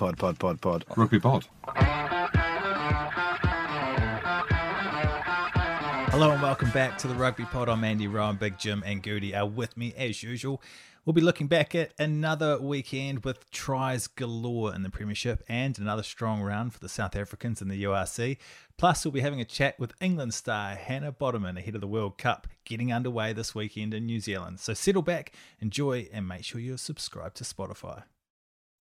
Pod, pod, pod, pod. Rugby pod. Hello and welcome back to the Rugby Pod. I'm Andy Rowan, Big Jim, and Goodey are with me as usual. We'll be looking back at another weekend with tries galore in the Premiership and another strong round for the South Africans in the URC. Plus, we'll be having a chat with England star Hannah Botterman ahead of the World Cup getting underway this weekend in New Zealand. So settle back, enjoy, and make sure you're subscribed to Spotify.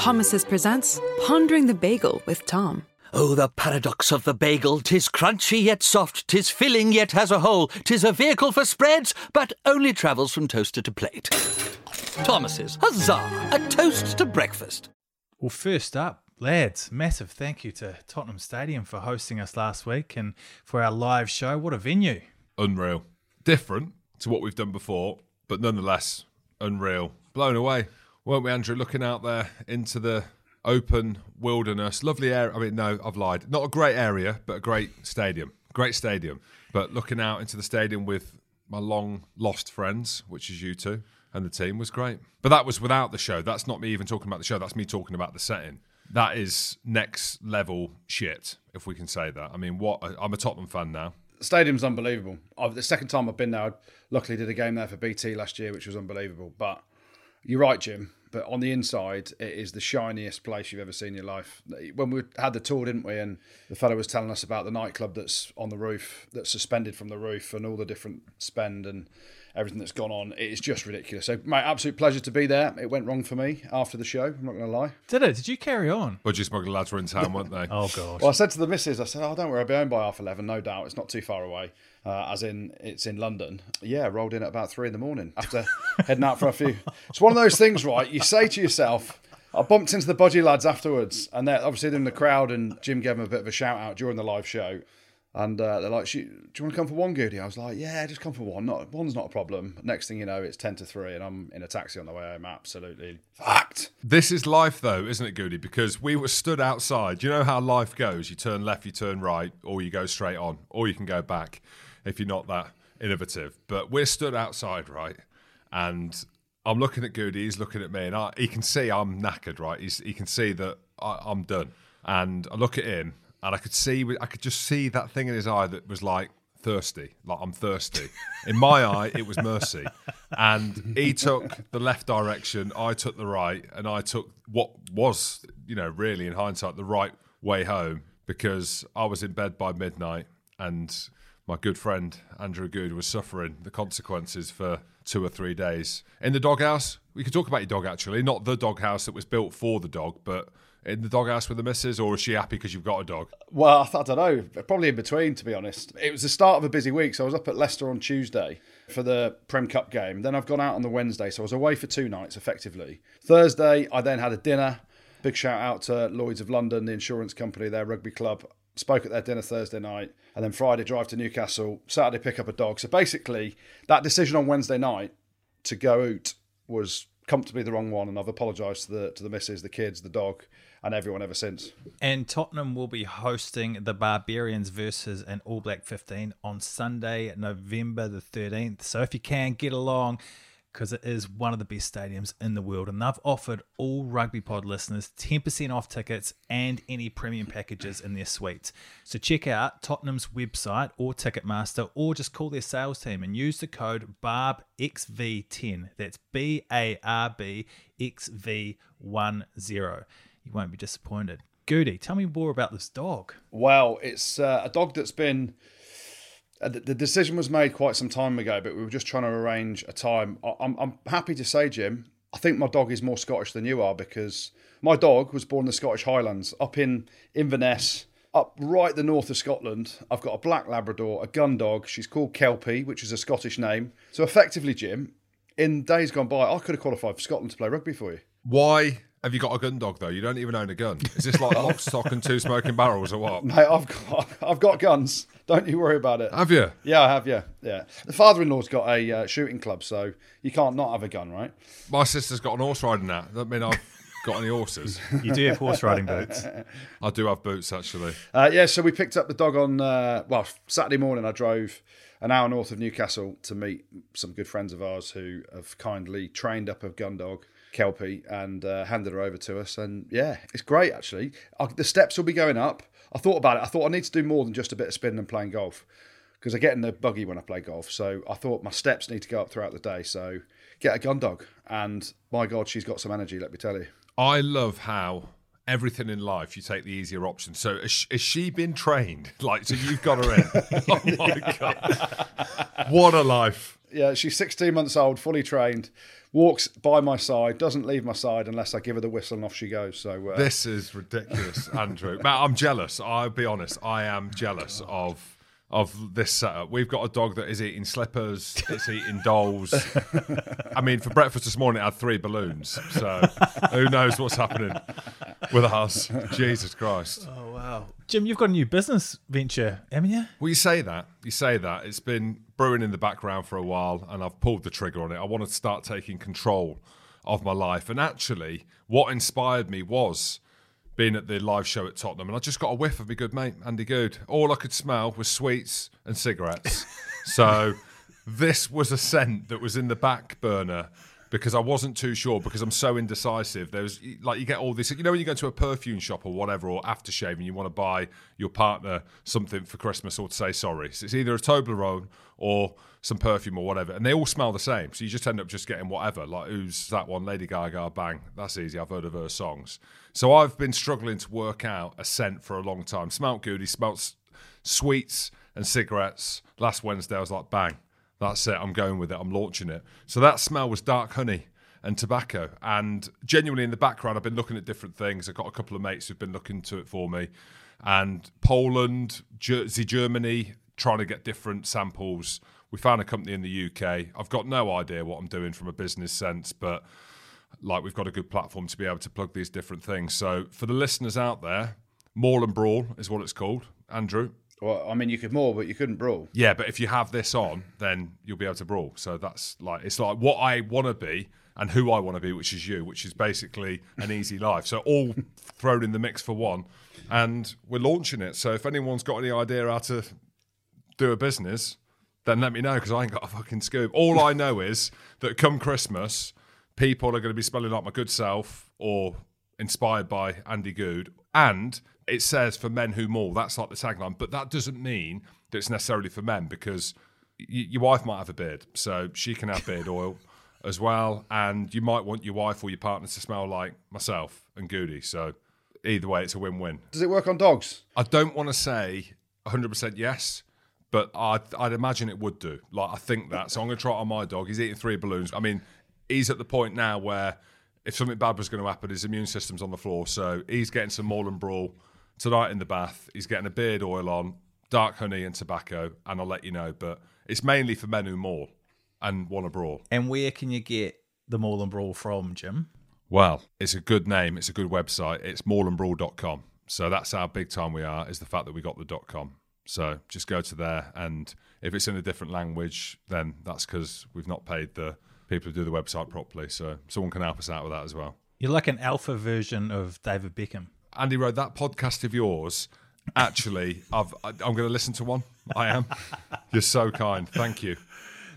Thomas's presents Pondering the Bagel with Tom. Oh, the paradox of the bagel! Tis crunchy yet soft, tis filling yet has a hole, tis a vehicle for spreads, but only travels from toaster to plate. Thomas's, huzzah! A toast to breakfast. Well, first up, lads, massive thank you to Tottenham Stadium for hosting us last week and for our live show. What a venue! Unreal. Different to what we've done before, but nonetheless, unreal. Blown away. Weren't we, Andrew, looking out there into the open wilderness? Lovely area. I mean, no, I've lied. Not a great area, but a great stadium. Great stadium. But looking out into the stadium with my long lost friends, which is you two, and the team was great. But that was without the show. That's not me even talking about the show. That's me talking about the setting. That is next level shit, if we can say that. I mean, what? I'm a Tottenham fan now. stadium's unbelievable. The second time I've been there, I luckily did a game there for BT last year, which was unbelievable. But you're right, Jim. But on the inside, it is the shiniest place you've ever seen in your life. When we had the tour, didn't we? And the fellow was telling us about the nightclub that's on the roof, that's suspended from the roof, and all the different spend and everything that's gone on. It is just ridiculous. So, my absolute pleasure to be there. It went wrong for me after the show. I'm not going to lie. Did it? Did you carry on? Budgie smuggler lads were in town, weren't they? Oh, God. Well, I said to the missus, I said, "Oh, don't worry, I'll be home by half eleven, no doubt. It's not too far away." Uh, as in, it's in London. Yeah, rolled in at about three in the morning after heading out for a few. It's one of those things, right? You say to yourself, I bumped into the Budgie lads afterwards, and they're obviously in the crowd, and Jim gave them a bit of a shout out during the live show. And uh, they're like, "Do you want to come for one, Goodey?" I was like, "Yeah, just come for one. Not one's not a problem." Next thing you know, it's ten to three, and I'm in a taxi on the way home. Absolutely fact. This is life, though, isn't it, Goodey? Because we were stood outside. You know how life goes. You turn left, you turn right, or you go straight on, or you can go back if you're not that innovative. But we're stood outside, right? And I'm looking at Goodey, he's looking at me, and I, he can see I'm knackered, right? He's, he can see that I, I'm done. And I look at him, and I could see, I could just see that thing in his eye that was like, thirsty, like I'm thirsty. In my eye, it was mercy. And he took the left direction, I took the right, and I took what was, you know, really in hindsight, the right way home because I was in bed by midnight and my good friend Andrew Goode was suffering the consequences for two or three days. In the doghouse, we could talk about your dog actually, not the doghouse that was built for the dog, but in the doghouse with the missus, or is she happy because you've got a dog? Well, I don't know. Probably in between, to be honest. It was the start of a busy week, so I was up at Leicester on Tuesday for the Prem Cup game. Then I've gone out on the Wednesday, so I was away for two nights effectively. Thursday, I then had a dinner. Big shout out to Lloyd's of London, the insurance company, their rugby club. Spoke at their dinner Thursday night, and then Friday drive to Newcastle. Saturday pick up a dog. So basically, that decision on Wednesday night to go out was comfortably the wrong one, and I've apologised to the to the missus, the kids, the dog, and everyone ever since. And Tottenham will be hosting the Barbarians versus an All Black 15 on Sunday, November the 13th. So if you can, get along because it is one of the best stadiums in the world. And they've offered all Rugby Pod listeners 10% off tickets and any premium packages in their suites. So check out Tottenham's website or Ticketmaster or just call their sales team and use the code BARBXV10. That's B A R B X V 10. You won't be disappointed. Goodey, tell me more about this dog. Well, it's uh, a dog that's been. Uh, the, decision was made quite some time ago, but we were just trying to arrange a time. I'm, I'm happy to say, Jim, I think my dog is more Scottish than you are because my dog was born in the Scottish Highlands, up in Inverness, up right the north of Scotland. I've got a black Labrador, a gun dog. She's called Kelpie, which is a Scottish name. So effectively, Jim, in days gone by, I could have qualified for Scotland to play rugby for you. Why have you got a gun dog though? You don't even own a gun. Is this like lock, stock, and two smoking barrels or what? Mate, I've got, I've got guns. Don't you worry about it. Have you? Yeah, I have. Yeah, yeah. The father-in-law's got a uh, shooting club, so you can't not have a gun, right? My sister's got an horse riding that. That mean I've got any horses. You do have horse riding boots. I do have boots actually. Uh, yeah, so we picked up the dog on uh, well Saturday morning. I drove an hour north of Newcastle to meet some good friends of ours who have kindly trained up a gun dog. Kelpie and uh, handed her over to us, and yeah, it's great actually. I, the steps will be going up. I thought about it. I thought I need to do more than just a bit of spinning and playing golf because I get in the buggy when I play golf. So I thought my steps need to go up throughout the day. So get a gun dog, and my God, she's got some energy. Let me tell you. I love how everything in life you take the easier option. So has she, has she been trained? Like, so you've got her in. oh my god, what a life! Yeah, she's 16 months old, fully trained, walks by my side, doesn't leave my side unless I give her the whistle and off she goes. So uh, This is ridiculous, Andrew. Matt, I'm jealous. I'll be honest. I am jealous of of this setup. We've got a dog that is eating slippers. It's eating dolls. I mean, for breakfast this morning, it had three balloons. So who knows what's happening with us? Jesus Christ. Oh, wow. Jim, you've got a new business venture, haven't you? Well, you say that. You say that. It's been brewing in the background for a while, and I've pulled the trigger on it. I want to start taking control of my life. And actually, what inspired me was being at the live show at Tottenham, and I just got a whiff of my good mate, Andy Goode. All I could smell was sweets and cigarettes. so this was a scent that was in the back burner because I wasn't too sure because I'm so indecisive. There's like you get all this, you know, when you go to a perfume shop or whatever or aftershave and you want to buy your partner something for Christmas or to say sorry. So it's either a Toblerone or some perfume or whatever, and they all smell the same. So you just end up just getting whatever. Like who's that one? Lady Gaga, bang. That's easy. I've heard of her songs. So I've been struggling to work out a scent for a long time. Smelt good. He smelt sweets and cigarettes. Last Wednesday I was like, bang. That's it. I'm going with it. I'm launching it. So that smell was dark honey and tobacco. And genuinely in the background, I've been looking at different things. I've got a couple of mates who've been looking to it for me. And Poland, Jersey, Germany, trying to get different samples. We found a company in the UK. I've got no idea what I'm doing from a business sense, but like we've got a good platform to be able to plug these different things. So for the listeners out there, Maul and Brawl is what it's called. Andrew, well, I mean, you could maul, but you couldn't brawl. yeah, but if you have this on, then you'll be able to brawl. So that's like it's like what I want to be and who I want to be, which is you, which is basically an easy life. So all thrown in the mix for one, and we're launching it. So if anyone's got any idea how to do a business, then let me know because I ain't got a fucking scoop. All I know is that come Christmas, people are going to be smelling like my good self or inspired by Andy Goode. And it says for men who maul, that's like the tagline. But that doesn't mean that it's necessarily for men because y- your wife might have a beard. So she can have beard oil as well. And you might want your wife or your partner to smell like myself and Goodey. So either way, it's a win win. Does it work on dogs? I don't want to say 100% yes, but I'd, I'd imagine it would do. Like, I think that. So I'm going to try it on my dog. He's eating three balloons. I mean, he's at the point now where if something bad was going to happen, his immune system's on the floor. So he's getting some maul and brawl tonight in the bath. He's getting a beard oil on, dark honey and tobacco, and I'll let you know. But it's mainly for men who maul and want to brawl. And where can you get the Maul and Brawl from, Jim? Well, it's a good name. It's a good website. It's maulandbrawl.com. So that's how big time we are, is the fact that we got the dot .com. So just go to there. And if it's in a different language, then that's because we've not paid the people who do the website properly. So someone can help us out with that as well. You're like an alpha version of David Beckham. Andy Road, that podcast of yours, actually, I've, I'm going to listen to one. I am. You're so kind. Thank you.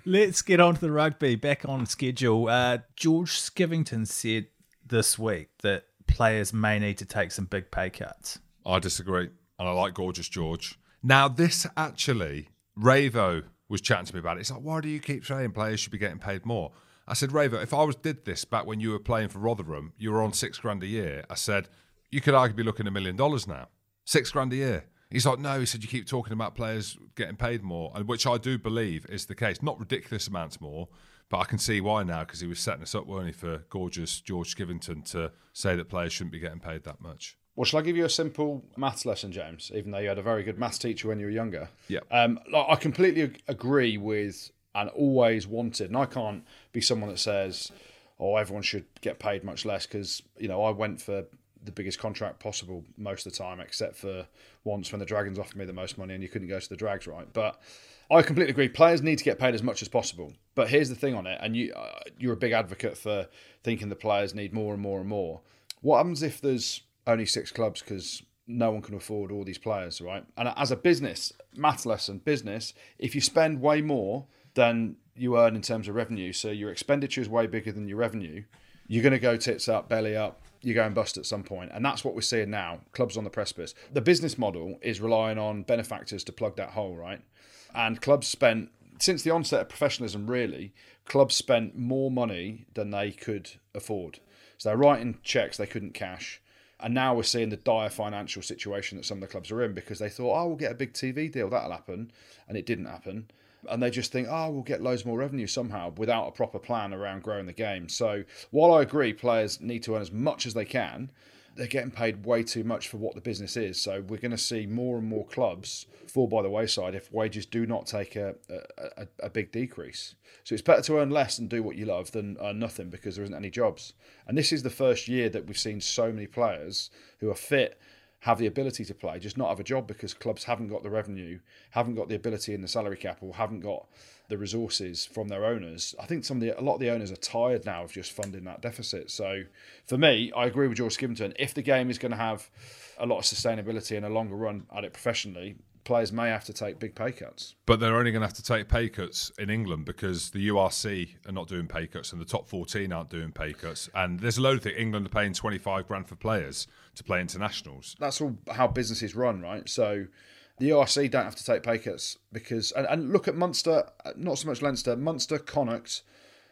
Let's get on to the rugby. Back on schedule. Uh, George Skivington said this week that players may need to take some big pay cuts. I disagree. And I like Gorgeous George. Now, this actually, Ravo was chatting to me about it. It's like, why do you keep saying players should be getting paid more? I said, Ravo, if I was did this back when you were playing for Rotherham, you were on six grand a year. I said, you could arguably be looking at a million dollars now, six grand a year. He's like, no, he said, you keep talking about players getting paid more, and which I do believe is the case. Not ridiculous amounts more, but I can see why now because he was setting us up, weren't he, for gorgeous George Skivington to say that players shouldn't be getting paid that much. Well, shall I give you a simple maths lesson, James? Even though you had a very good maths teacher when you were younger. Yeah. Um, like, I completely agree with and always wanted, and I can't be someone that says, "Oh, everyone should get paid much less," because you know I went for the biggest contract possible most of the time, except for once when the Dragons offered me the most money and you couldn't go to the Drags, right? But I completely agree. Players need to get paid as much as possible. But here's the thing on it, and you uh, you're a big advocate for thinking the players need more and more and more. What happens if there's only six clubs because no one can afford all these players, right? And as a business, math lesson, business, if you spend way more than you earn in terms of revenue, so your expenditure is way bigger than your revenue, you're going to go tits up, belly up, you go and bust at some point. And that's what we're seeing now clubs on the precipice. The business model is relying on benefactors to plug that hole, right? And clubs spent, since the onset of professionalism, really, clubs spent more money than they could afford. So they're writing checks they couldn't cash. And now we're seeing the dire financial situation that some of the clubs are in because they thought, oh, we'll get a big TV deal, that'll happen. And it didn't happen. And they just think, oh, we'll get loads more revenue somehow without a proper plan around growing the game. So while I agree players need to earn as much as they can, they're getting paid way too much for what the business is. So we're going to see more and more clubs fall by the wayside if wages do not take a, a, a, big decrease. So it's better to earn less and do what you love than earn nothing because there isn't any jobs. And this is the first year that we've seen so many players who are fit have the ability to play, just not have a job because clubs haven't got the revenue, haven't got the ability in the salary cap, or haven't got the resources from their owners. I think some of the, a lot of the owners are tired now of just funding that deficit. So for me, I agree with George Skivington. If the game is going to have a lot of sustainability and a longer run at it professionally, players may have to take big pay cuts. But they're only going to have to take pay cuts in England because the URC are not doing pay cuts and the top 14 aren't doing pay cuts. And there's a load of things. England are paying 25 grand for players to play internationals. That's all how businesses run, right? So the URC don't have to take pay cuts because, and, and look at Munster, not so much Leinster, Munster, Connacht.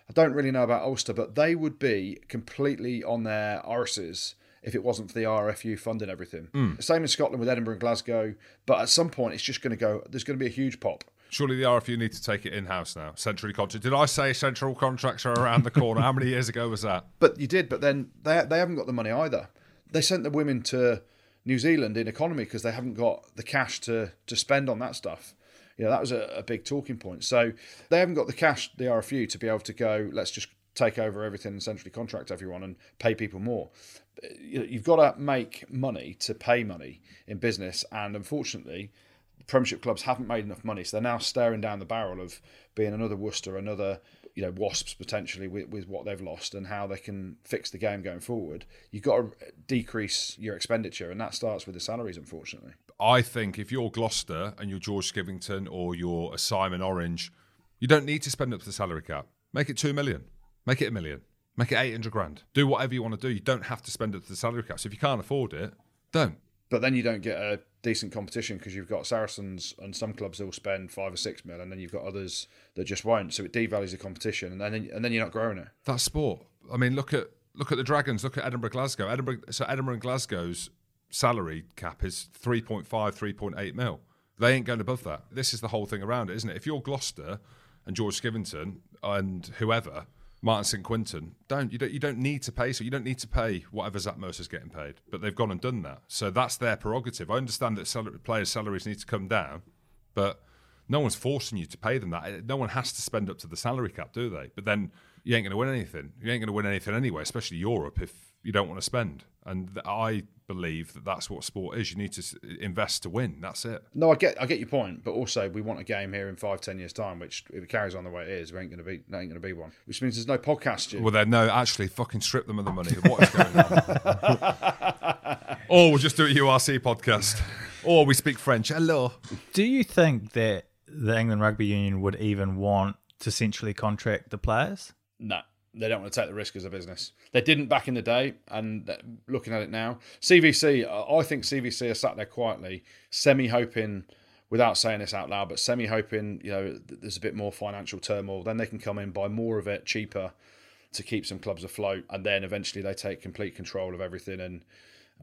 I don't really know about Ulster, but they would be completely on their arses if it wasn't for the RFU funding everything. Mm. Same in Scotland with Edinburgh and Glasgow, but at some point it's just going to go. There's going to be a huge pop. Surely the RFU need to take it in house now. Centrally contract. Did I say central contracts are around the corner? How many years ago was that? But you did. But then they they haven't got the money either. They sent the women to New Zealand in economy because they haven't got the cash to to spend on that stuff. You know that was a, a big talking point. So they haven't got the cash, the RFU, to be able to go. Let's just take over everything and centrally contract everyone and pay people more. You've got to make money to pay money in business, and unfortunately, Premiership clubs haven't made enough money, so they're now staring down the barrel of being another Worcester, another you know Wasps potentially with, with what they've lost and how they can fix the game going forward. You've got to decrease your expenditure, and that starts with the salaries, unfortunately. I think if you're Gloucester and you're George Skivington or you're a Simon Orange, you don't need to spend up to the salary cap. Make it two million. Make it a million. Make it 800 grand. Do whatever you want to do. You don't have to spend it to the salary cap. So if you can't afford it, don't. But then you don't get a decent competition because you've got Saracens and some clubs that will spend five or six mil, and then you've got others that just won't. So it devalues the competition, and then and then you're not growing it. That's sport. I mean, look at look at the Dragons. Look at Edinburgh, Glasgow. Edinburgh. So Edinburgh and Glasgow's salary cap is 3.5, 3.8 mil. They ain't going above that. This is the whole thing around it, isn't it? If you're Gloucester and George Skivington and whoever Martin St Quinton. Don't you don't you don't need to pay so you don't need to pay whatever Zach Mercer's getting paid. But they've gone and done that, so that's their prerogative. I understand that salary, players' salaries need to come down, but no one's forcing you to pay them that. No one has to spend up to the salary cap, do they? But then you ain't going to win anything. You ain't going to win anything anyway, especially Europe, if you don't want to spend. And I believe that that's what sport is. You need to invest to win. That's it. No, I get I get your point, but also we want a game here in five ten years time, which if it carries on the way it is, we ain't going to be ain't going to be one. Which means there's no podcast. Well, then no, actually, fucking strip them of the money. What is going on? or we'll just do a URC podcast, or we speak French. Hello. Do you think that the England Rugby Union would even want to centrally contract the players? No they don't want to take the risk as a business. They didn't back in the day, and looking at it now, CVC, I think CVC are sat there quietly, semi hoping, without saying this out loud, but semi hoping, you know, there's a bit more financial turmoil. Then they can come in, buy more of it cheaper to keep some clubs afloat, and then eventually they take complete control of everything and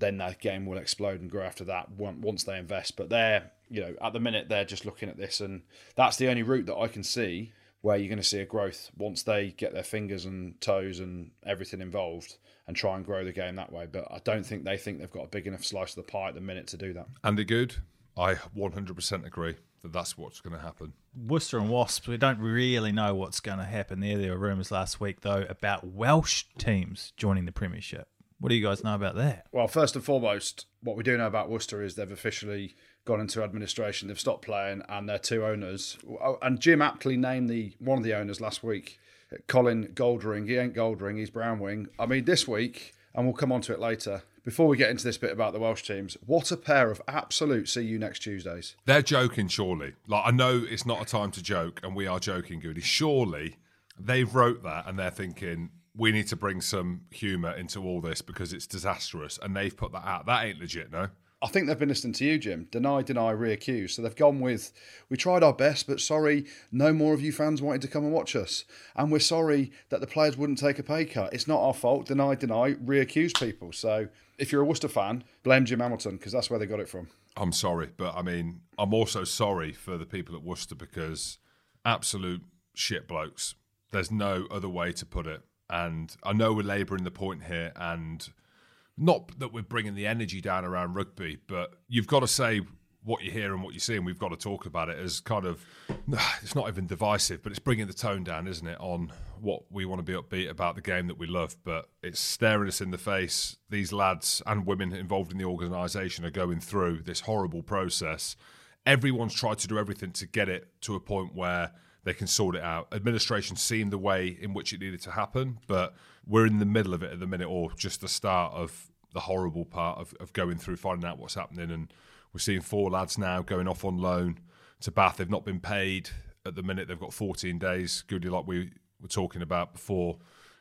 then that game will explode and grow after that once they invest. But they're, you know, at the minute they're just looking at this, and that's the only route that I can see where you're going to see a growth once they get their fingers and toes and everything involved and try and grow the game that way. But I don't think they think they've got a big enough slice of the pie at the minute to do that. Andy Goode, I 100% agree that that's what's going to happen. Worcester and Wasps, we don't really know what's going to happen there. There were rumours last week, though, about Welsh teams joining the Premiership. What do you guys know about that? Well, first and foremost, what we do know about Worcester is they've officially gone into administration. They've stopped playing, and their two owners. oh, And Jim aptly named the one of the owners last week, Colin Goldring. He ain't Goldring, he's Brownwing. I mean, this week, and we'll come on to it later. Before we get into this bit about the Welsh teams, what a pair of absolute see you next Tuesdays. They're joking, surely. Like I know it's not a time to joke, and we are joking, Goodey. Surely they've wrote that, and they're thinking we need to bring some humour into all this because it's disastrous, and they've put that out. That ain't legit, no. I think they've been listening to you, Jim. Deny, deny, reaccuse. So they've gone with, we tried our best, but sorry, no more of you fans wanted to come and watch us. And we're sorry that the players wouldn't take a pay cut. It's not our fault. Deny, deny, reaccuse people. So if you're a Worcester fan, blame Jim Hamilton because that's where they got it from. I'm sorry, but I mean, I'm also sorry for the people at Worcester because absolute shit blokes. There's no other way to put it. And I know we're labouring the point here, and not that we're bringing the energy down around rugby, but you've got to say what you hear and what you see, and we've got to talk about it as kind of it's not even divisive, but it's bringing the tone down, isn't it, on what we want to be upbeat about the game that we love. But it's staring us in the face. These lads and women involved in the organisation are going through this horrible process. Everyone's tried to do everything to get it to a point where they can sort it out. Administration seen the way in which it needed to happen, but we're in the middle of it at the minute, or just the start of the horrible part of, of going through, finding out what's happening. And we're seeing four lads now going off on loan to Bath. They've not been paid at the minute. They've got 14 days, Goodey like we were talking about before,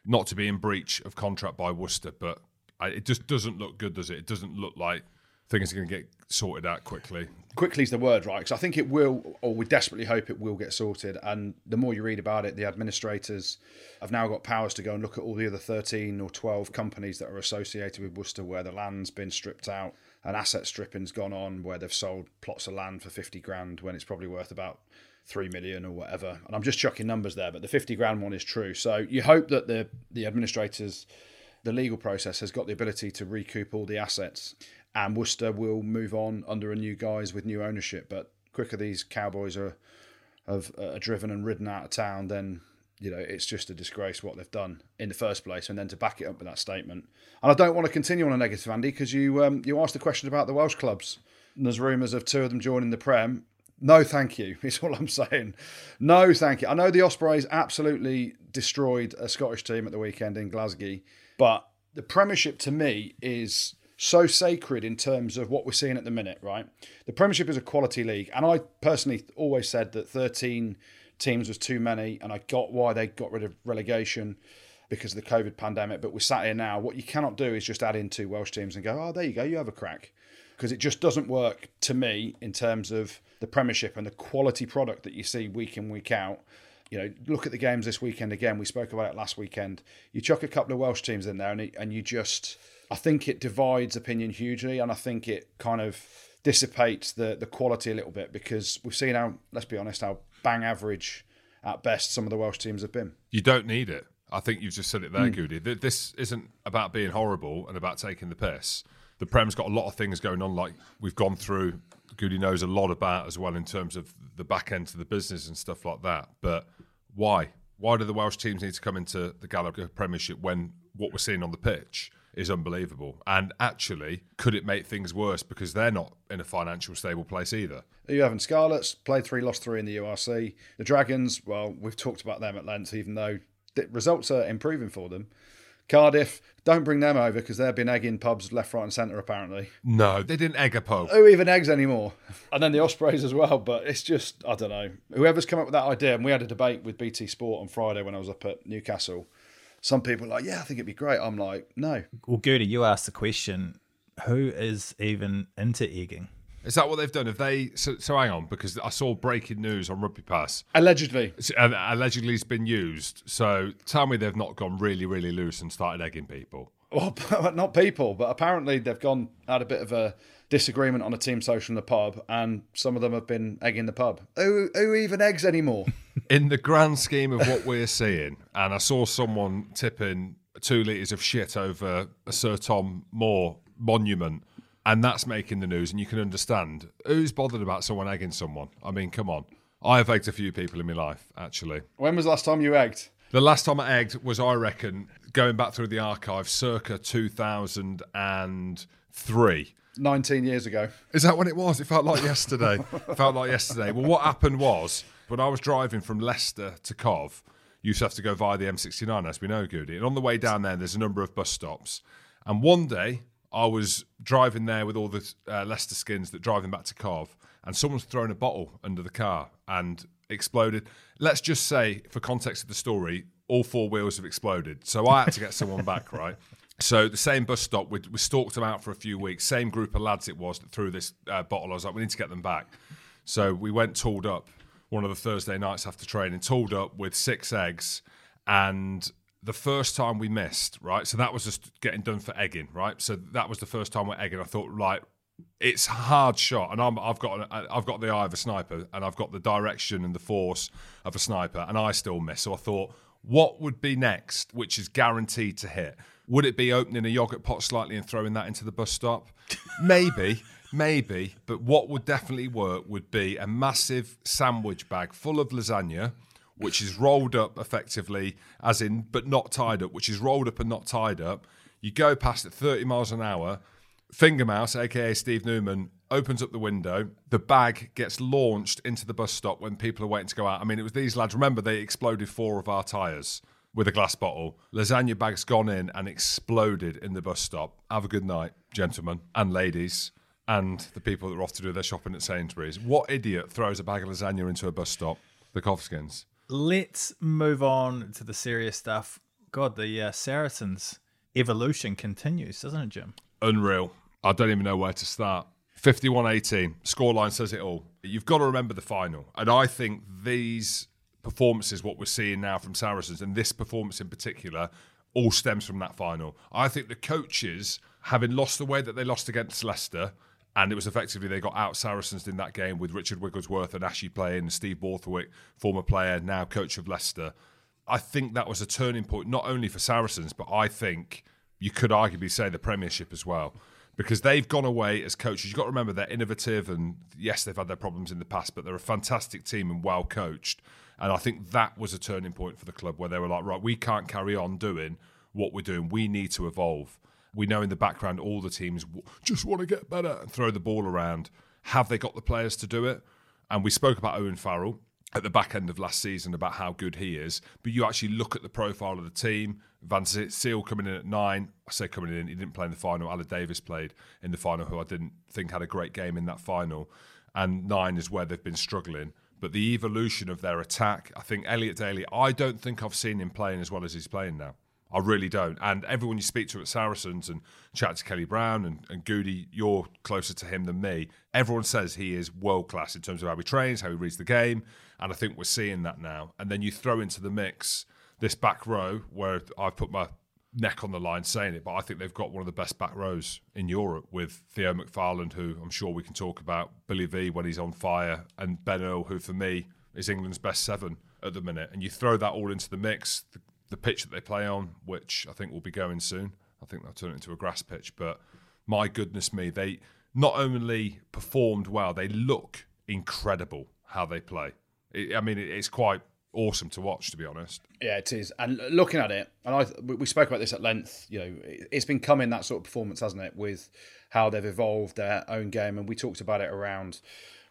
not to be in breach of contract by Worcester. But it just doesn't look good, does it? It doesn't look like things are going to get sorted out quickly. Quickly is the word, right? Because I think it will, or we desperately hope it will get sorted. And the more you read about it, the administrators have now got powers to go and look at all the other 13 or 12 companies that are associated with Worcester where the land's been stripped out and asset stripping's gone on, where they've sold plots of land for 50 grand when it's probably worth about 3 million or whatever. And I'm just chucking numbers there, but the 50 grand one is true. So you hope that the, the administrators, the legal process has got the ability to recoup all the assets and Worcester will move on under a new guise with new ownership. But quicker these Cowboys are have are driven and ridden out of town, then you know it's just a disgrace what they've done in the first place. And then to back it up with that statement, and I don't want to continue on a negative, Andy, because you um, you asked a question about the Welsh clubs. And there's rumours of two of them joining the Prem. No, thank you. Is all I'm saying. No, thank you. I know the Ospreys absolutely destroyed a Scottish team at the weekend in Glasgow, but the Premiership to me is so sacred in terms of what we're seeing at the minute, right? The Premiership is a quality league, and I personally always said that 13 teams was too many, and I got why they got rid of relegation because of the COVID pandemic. But we're sat here now. What you cannot do is just add in two Welsh teams and go, oh, there you go, you have a crack. Because it just doesn't work to me in terms of the Premiership and the quality product that you see week in, week out. You know, look at the games this weekend again. We spoke about it last weekend. You chuck a couple of Welsh teams in there, and, it, and you just I think it divides opinion hugely, and I think it kind of dissipates the the quality a little bit because we've seen how, let's be honest, how bang average at best some of the Welsh teams have been. You don't need it. I think you've just said it there, hmm. Goodey. Th- This isn't about being horrible and about taking the piss. The Prem's got a lot of things going on, like we've gone through. Goodey knows a lot about as well in terms of the back end to the business and stuff like that. But why? Why do the Welsh teams need to come into the Gallagher Premiership when what we're seeing on the pitch is unbelievable? And actually, could it make things worse because they're not in a financial stable place either? You having Scarlets played three, lost three in the URC. The Dragons, well, we've talked about them at length, even though the results are improving for them. Cardiff, don't bring them over because they've been egging pubs left, right, and centre apparently. No, they didn't egg a pub. Who even eggs anymore? And then the Ospreys as well. But it's just, I don't know. Whoever's come up with that idea, and we had a debate with BT Sport on Friday when I was up at Newcastle. Some people are like, yeah, I think it'd be great. I'm like, no. Well, Gertie, you asked the question who is even into egging? Is that what they've done? Have they? So, so hang on, because I saw breaking news on Rugby Pass. Allegedly. It's- and uh, allegedly it's been used. So tell me they've not gone really, really loose and started egging people. Well, not people, but apparently they've gone had a bit of a disagreement on a team social in the pub, and some of them have been egging the pub. Who, who even eggs anymore? In the grand scheme of what we're seeing, and I saw someone tipping two litres of shit over a Sir Tom Moore monument, and that's making the news, and you can understand. Who's bothered about someone egging someone? I mean, come on. I have egged a few people in my life, actually. when was the last time you egged? The last time I egged was, I reckon, going back through the archive, circa 2003. 19 years ago. Is that when it was? It felt like yesterday. it felt like yesterday. Well, what happened was when I was driving from Leicester to Cov, you used to have to go via the M69, as we know, Goodey. And on the way down there, there's a number of bus stops. And one day, I was driving there with all the uh, Leicester skins that driving back to Cov, and someone's thrown a bottle under the car and exploded. Let's just say, for context of the story, all four wheels have exploded. So I had to get someone back, right? So the same bus stop, we, we stalked them out for a few weeks. Same group of lads it was that threw this uh, bottle. I was like, we need to get them back. So we went tooled up one of the Thursday nights after training, tooled up with six eggs. And the first time we missed, right? So that was just getting done for egging, right? So that was the first time we're egging. I thought, like, it's hard shot, and I'm, I've got I've got the eye of a sniper, and I've got the direction and the force of a sniper, and I still miss. So I thought, what would be next, which is guaranteed to hit? Would it be opening a yogurt pot slightly and throwing that into the bus stop? Maybe, maybe. But what would definitely work would be a massive sandwich bag full of lasagna, which is rolled up effectively, as in, but not tied up, which is rolled up and not tied up. You go past at 30 miles an hour. Finger Mouse, aka Steve Newman, opens up the window. The bag gets launched into the bus stop when people are waiting to go out. I mean, it was these lads. Remember, they exploded four of our tyres with a glass bottle. Lasagna bag's gone in and exploded in the bus stop. Have a good night, gentlemen and ladies, and the people that are off to do their shopping at Sainsbury's. What idiot throws a bag of lasagna into a bus stop? The Kovskins. Let's move on to the serious stuff. God, the uh, Saracens evolution continues, doesn't it, Jim? Unreal. I don't even know where to start. 51 18. Scoreline says it all. You've got to remember the final. And I think these performances, what we're seeing now from Saracens, and this performance in particular, all stems from that final. I think the coaches, having lost the way that they lost against Leicester, and it was effectively they got out Saracens in that game with Richard Wigglesworth and Ashley playing, and Steve Borthwick, former player, now coach of Leicester. I think that was a turning point, not only for Saracens, but I think you could arguably say the Premiership as well. Because they've gone away as coaches. You've got to remember they're innovative, and yes, they've had their problems in the past, but they're a fantastic team and well coached. And I think that was a turning point for the club where they were like, right, we can't carry on doing what we're doing. We need to evolve. We know in the background all the teams just want to get better and throw the ball around. Have they got the players to do it? And we spoke about Owen Farrell at the back end of last season about how good he is. But you actually look at the profile of the team. Van Zyl coming in at nine. I say coming in, he didn't play in the final. Aled Davies played in the final, who I didn't think had a great game in that final. And nine is where they've been struggling. But the evolution of their attack, I think Elliot Daly, I don't think I've seen him playing as well as he's playing now. I really don't. And everyone you speak to at Saracens and chat to Kelly Brown and, and Goodey, you're closer to him than me. Everyone says he is world class in terms of how he trains, how he reads the game. And I think we're seeing that now. And then you throw into the mix this back row where I've put my neck on the line saying it, but I think they've got one of the best back rows in Europe with Theo McFarland, who I'm sure we can talk about, Billy V when he's on fire, and Ben Earl, who for me is England's best seven at the minute. And you throw that all into the mix, the, the pitch that they play on, which I think will be going soon. I think they'll turn it into a grass pitch, but my goodness me, they not only performed well, they look incredible how they play. It, I mean, it, it's quite awesome to watch, to be honest. Yeah, it is. And looking at it, and I we spoke about this at length. You know, it's been coming that sort of performance, hasn't it, with how they've evolved their own game, and we talked about it around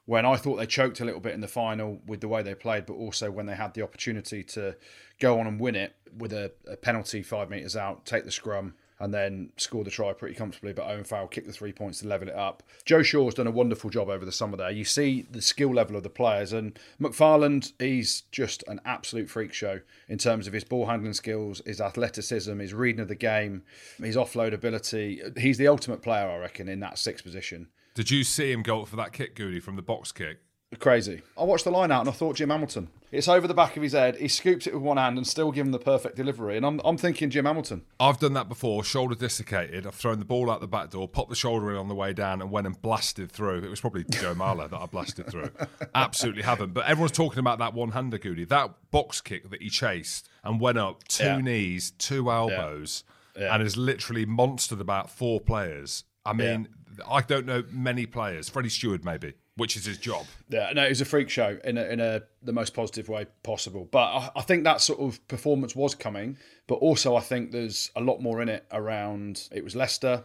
when I thought they choked a little bit in the final with the way they played, but also when they had the opportunity to go on and win it with a, a penalty five metres out, take the scrum, and then score the try pretty comfortably. But Owen Farrell kicked the three points to level it up. Joe Shaw's done a wonderful job over the summer there. You see the skill level of the players, and McFarland, he's just an absolute freak show in terms of his ball handling skills, his athleticism, his reading of the game, his offload ability. He's the ultimate player, I reckon, in that sixth position. Did you see him go for that kick, Goodey, from the box kick? Crazy. I watched the line out and I thought Jim Hamilton. It's over the back of his head. He scoops it with one hand and still give him the perfect delivery. And I'm, I'm thinking Jim Hamilton. I've done that before, shoulder dislocated. I've thrown the ball out the back door, popped the shoulder in on the way down, and went and blasted through. It was probably Joe Marler that I blasted through. Absolutely haven't. But everyone's talking about that one hander, Goodey. That box kick that he chased and went up two Yeah. knees, two elbows, Yeah. and has literally monstered about four players. I mean, I don't know many players. Freddie Steward, maybe, which is his job. Yeah, no, it was a freak show in a, in a the most positive way possible. But I, I think that sort of performance was coming. But also, I think there's a lot more in it around. It was Leicester.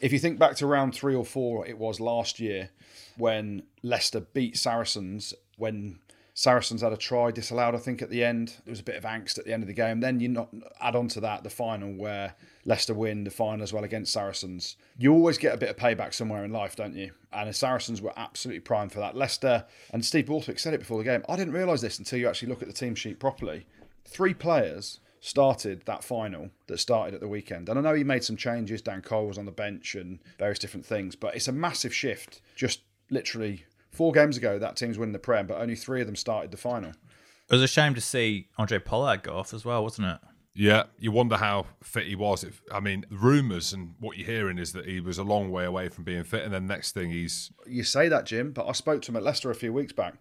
If you think back to round three or four, it was last year when Leicester beat Saracens. When Saracens had a try disallowed, I think at the end there was a bit of angst at the end of the game. Then you not add on to that the final where Leicester win the final as well against Saracens. You always get a bit of payback somewhere in life, don't you? And the Saracens were absolutely primed for that. Leicester and Steve Borthwick said it before the game. I didn't realise this until you actually look at the team sheet properly. Three players started that final that started at the weekend. And I know he made some changes. Dan Cole was on the bench and various different things, but it's a massive shift. Just literally four games ago, that team's winning the Prem, but only three of them started the final. It was a shame to see Handré Pollard go off as well, wasn't it? Yeah, you wonder how fit he was. If, I mean, rumours and what you're hearing is that he was a long way away from being fit, and then next thing he's You say that, Jim, but I spoke to him at Leicester a few weeks back.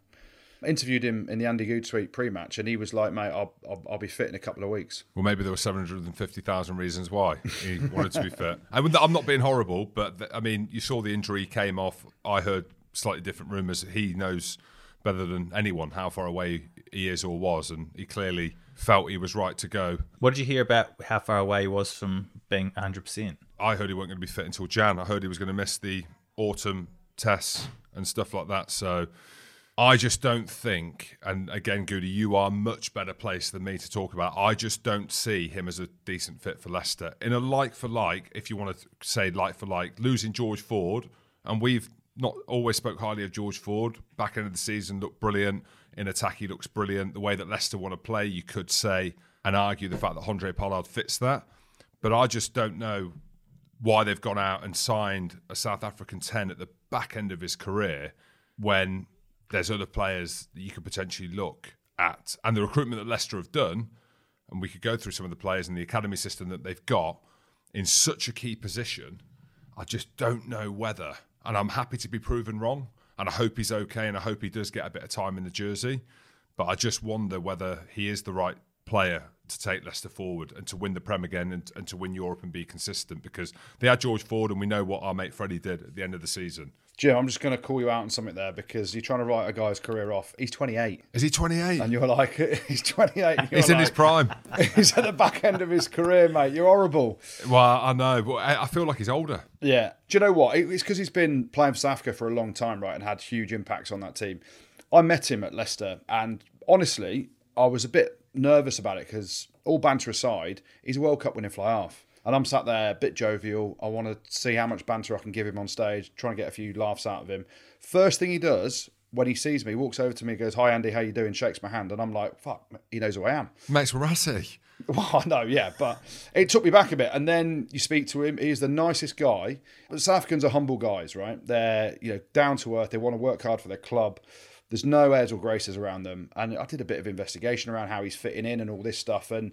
I interviewed him in the Andy Goode tweet pre-match, and he was like, "Mate, I'll, I'll, I'll be fit in a couple of weeks." Well, maybe there were 750,000 reasons why he wanted to be fit. I mean, I'm not being horrible, but th- I mean, you saw the injury came off. I heard slightly different rumours. He knows better than anyone how far away he is or was, and he clearly felt he was right to go. What did you hear about how far away he was from being 100%? I heard he wasn't going to be fit until Jan. I heard he was going to miss the autumn tests and stuff like that. So I just don't think, and again, Goodey, you are much better placed than me to talk about. I just don't see him as a decent fit for Leicester. In a like for like, if you want to say like for like, losing George Ford, and we've not always spoke highly of George Ford. Back end of the season looked brilliant. In attack, he looks brilliant. The way that Leicester want to play, you could say and argue the fact that Handré Pollard fits that. But I just don't know why they've gone out and signed a South African 10 at the back end of his career when there's other players that you could potentially look at. And the recruitment that Leicester have done, and we could go through some of the players in the academy system that they've got in such a key position, I just don't know whether. And I'm happy to be proven wrong. And I hope he's okay and I hope he does get a bit of time in the jersey. But I just wonder whether he is the right player to take Leicester forward and to win the Prem again and, and to win Europe and be consistent because they had George Ford and we know what our mate Freddie did at the end of the season. Jim, I'm just going to call you out on something there because you're trying to write a guy's career off. He's 28, Is he 28? and you're like, he's 28. and you're He's in his prime. He's at the back end of his career, mate. You're horrible. Well, I know, but I I feel like he's older. Yeah. Do you know what? It's because he's been playing for South Africa for a long time, right, and had huge impacts on that team. I met him at Leicester, and honestly, I was a bit nervous about it because, all banter aside, he's a World Cup winning fly half. And I'm sat there a bit jovial. I want to see how much banter I can give him on stage, trying to get a few laughs out of him. First thing he does when he sees me, walks over to me, goes, "Hi Andy, how you doing?" Shakes my hand, and I'm like, "Fuck, he knows who I am." Max Rassi. Well, I know, yeah, but it took me back a bit. And then you speak to him; he's the nicest guy. But South Africans are humble guys, right? They're you know down to earth. They want to work hard for their club. There's no airs or graces around them. And I did a bit of investigation around how he's fitting in and all this stuff. And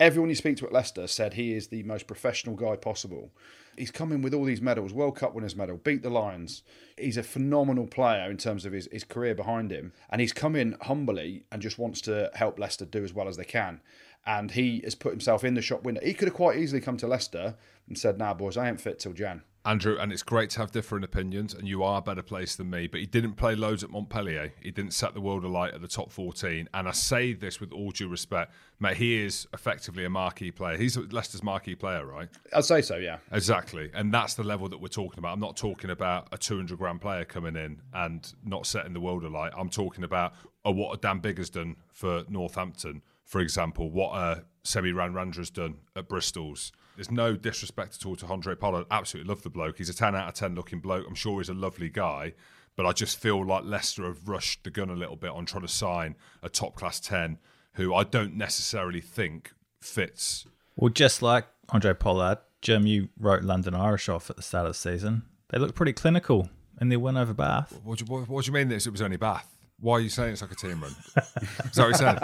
everyone you speak to at Leicester said he is the most professional guy possible. He's come in with all these medals, World Cup winners medal, beat the Lions. He's a phenomenal player in terms of his, his career behind him. And he's come in humbly and just wants to help Leicester do as well as they can. And he has put himself in the shop window. He could have quite easily come to Leicester and said, nah, boys, I ain't fit till Jan. Andrew, and it's great to have different opinions, and you are a better placed than me. But he didn't play loads at Montpellier. He didn't set the world alight at the top 14. And I say this with all due respect, mate, he is effectively a marquee player. He's Leicester's marquee player, right? I'd say so, yeah. Exactly. And that's the level that we're talking about. I'm not talking about a 200 grand player coming in and not setting the world alight. I'm talking about uh, what a Dan Biggar's done for Northampton, for example, what a Semi Radradra's done at Bristol's. There's no disrespect at all to Handré Pollard. Absolutely love the bloke. He's a 10 out of 10 looking bloke. I'm sure he's a lovely guy. But I just feel like Leicester have rushed the gun a little bit on trying to sign a top class 10 who I don't necessarily think fits Well, just like Handré Pollard, Jim, you wrote London Irish off at the start of the season. They look pretty clinical in their win over Bath. What do you, what, what do you mean this? It was only Bath. Why are you saying it's like a team run? Is that what you said?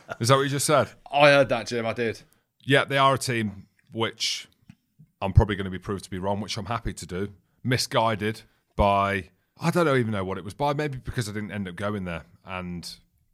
Is that what you just said? I heard that, Jim. I did. Yeah, they are a team which I'm probably going to be proved to be wrong, which I'm happy to do. Misguided by I don't even know what it was by. Maybe because I didn't end up going there, and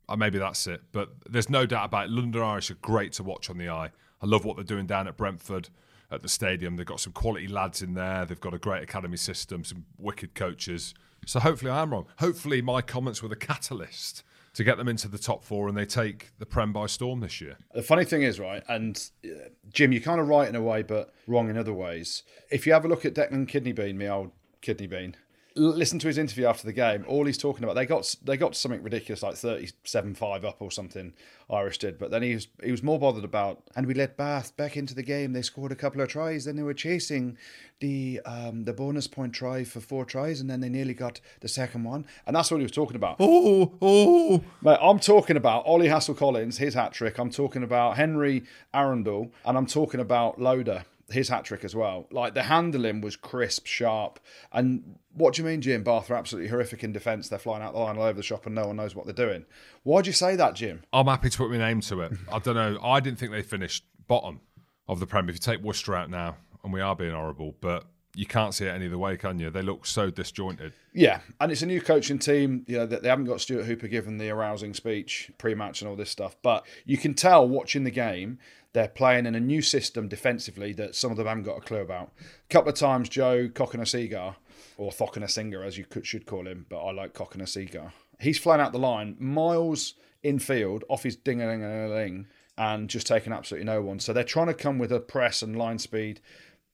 uh, maybe that's it. But there's no doubt about it. London Irish are great to watch on the eye. I love what they're doing down at Brentford at the stadium. They've got some quality lads in there. They've got a great academy system, some wicked coaches. So hopefully I am wrong. Hopefully my comments were the catalyst to get them into the top four and they take the Prem by storm this year. The funny thing is, right, and uh, Jim, you're kind of right in a way, but wrong in other ways. If you have a look at Declan Kidney Bean, me old kidney bean, listen to his interview after the game. All he's talking about, they got they got something ridiculous like 37-5 up or something. Irish did, but then he was he was more bothered about. And we let Bath back into the game. They scored a couple of tries. Then they were chasing the um, the bonus point try for four tries, and then they nearly got the second one. And that's what he was talking about. Oh, oh, Mate, I'm talking about Ollie Hassell-Collins, his hat trick. I'm talking about Henry Arundell, and I'm talking about Loader his hat trick as well. Like the handling was crisp, sharp. And what do you mean, Jim? Bath are absolutely horrific in defence. They're flying out the line all over the shop and no one knows what they're doing. Why'd you say that, Jim? I'm happy to put my name to it. I don't know. I didn't think they finished bottom of the Premier. If you take Worcester out now, and we are being horrible, but you can't see it any other way, can you? They look so disjointed. Yeah, and it's a new coaching team. You know, they haven't got Stuart Hooper giving the arousing speech pre-match and all this stuff, but you can tell watching the game they're playing in a new system defensively that some of them haven't got a clue about. A couple of times, Joe Cokanasiga, or Thokanasiga as you could, should call him, but I like Cokanasiga. He's flying out the line, miles infield, off his ding a ling a ling, and just taking absolutely no one. So they're trying to come with a press and line speed.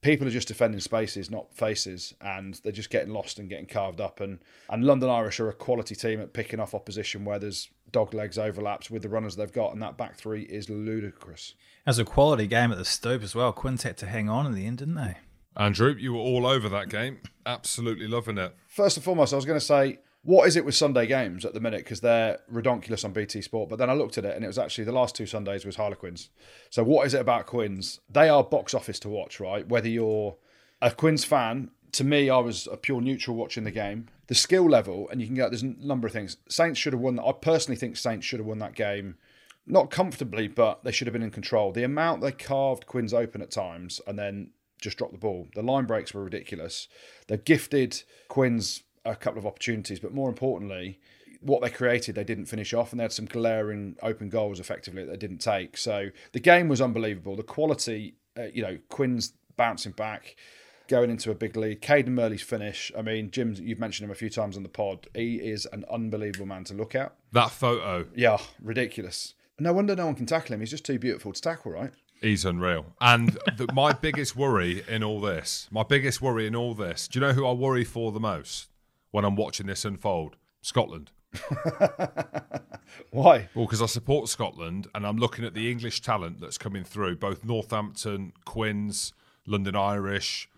People are just defending spaces, not faces, and they're just getting lost and getting carved up. And, and London Irish are a quality team at picking off opposition where there's dog legs overlaps with the runners they've got, and that back three is ludicrous. As a quality game at the Stoop as well. Quins had to hang on in the end, didn't they? Andrew, you were all over that game. Absolutely loving it. First and foremost, I was going to say, what is it with Sunday games at the minute? Because they're redonkulous on BT Sport. But then I looked at it and it was actually the last two Sundays was Harlequins. So what is it about Quins? They are box office to watch, right? Whether you're a Quins fan, to me, I was a pure neutral watching the game. The skill level, and you can get there's a number of things. Saints should have won. I personally think Saints should have won that game not comfortably, but they should have been in control. The amount they carved Quins open at times and then just dropped the ball. The line breaks were ridiculous. They gifted Quins a couple of opportunities, but more importantly, what they created they didn't finish off, and they had some glaring open goals effectively that they didn't take. So the game was unbelievable. The quality, uh, you know, Quinn's bouncing back. Going into a big lead, Cadan Murley's finish. I mean, Jim, you've mentioned him a few times on the pod. He is an unbelievable man to look at. That photo. Yeah, ridiculous. No wonder no one can tackle him. He's just too beautiful to tackle, right? He's unreal. And the, my biggest worry in all this, my biggest worry in all this, do you know who I worry for the most when I'm watching this unfold? Scotland. Why? Well, because I support Scotland and I'm looking at the English talent that's coming through, both Northampton, Quins, London Irish,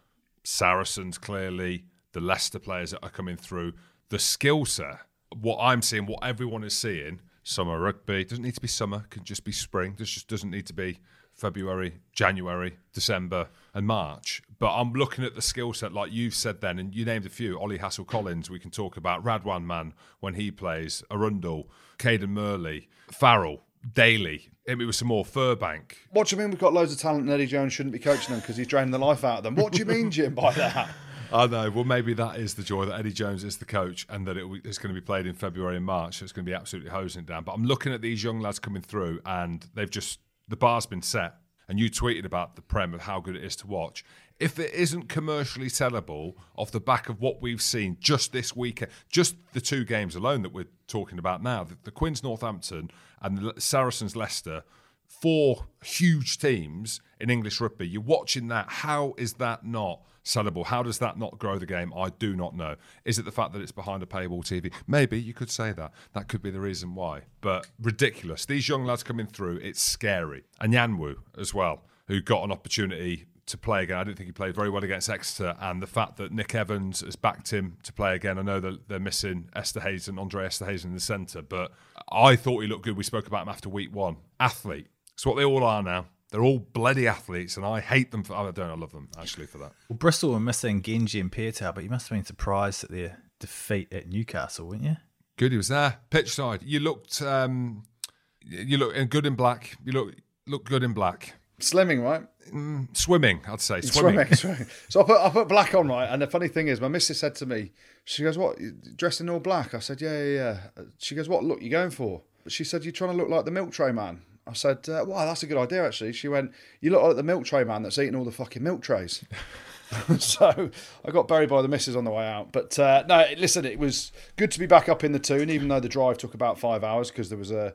Saracens, clearly, the Leicester players that are coming through. The skill set, what I'm seeing, what everyone is seeing – summer rugby. Doesn't need to be summer, can just be spring. This just doesn't need to be February, January, December, and March. But I'm looking at the skill set, like you've said then, and you named a few. Ollie Hassell-Collins, we can talk about. Radwan Man when he plays, Arundell, Cadan Murley, Farrell, Daly. Hit me with some more Furbank. What do you mean we've got loads of talent and Eddie Jones shouldn't be coaching them because he's draining the life out of them? What do you mean, Jim, by that? I know. Well, maybe that is the joy that Eddie Jones is the coach and that it, it's going to be played in February and March. So it's going to be absolutely hosing it down. But I'm looking at these young lads coming through and they've just, the bar's been set. And you tweeted about the Prem of how good it is to watch. If it isn't commercially sellable off the back of what we've seen just this weekend, just the two games alone that we're talking about now, the, the Quins Northampton and the Saracens Leicester, four huge teams in English rugby. You're watching that. How is that not sellable? How does that not grow the game? I do not know. Is it the fact that it's behind a paywall TV? Maybe you could say that. That could be the reason why. But ridiculous. These young lads coming through, it's scary. And Yanwu as well, who got an opportunity to play again. I didn't think he played very well against Exeter, and the fact that Nick Evans has backed him to play again. I know that they're missing Esterhuizen, Andre Esterhuizen in the centre, but I thought he looked good. We spoke about him after week one. Athlete. It's what they all are now. They're all bloody athletes, and I hate them. For, I don't. I love them actually for that. Well, Bristol were missing Genge and Piutau, but you must have been surprised at their defeat at Newcastle, weren't you? Good, he was there. Pitch side. You looked. Um, you look good in black. You look look good in black. Slimming, right? Swimming, I'd say. Swimming. Swimming, swimming. So I put I put black on, right? And the funny thing is, my missus said to me, she goes, "What? you Dressed in all black?" I said, "Yeah, yeah, yeah." She goes, "What look you going for?" She said, "You're trying to look like the milk tray man." I said, uh, "Wow, that's a good idea, actually." She went, "You look like the milk tray man that's eating all the fucking milk trays." so I got buried by the missus on the way out. But uh, no, listen, it was good to be back up in the tune, even though the drive took about five hours because there was a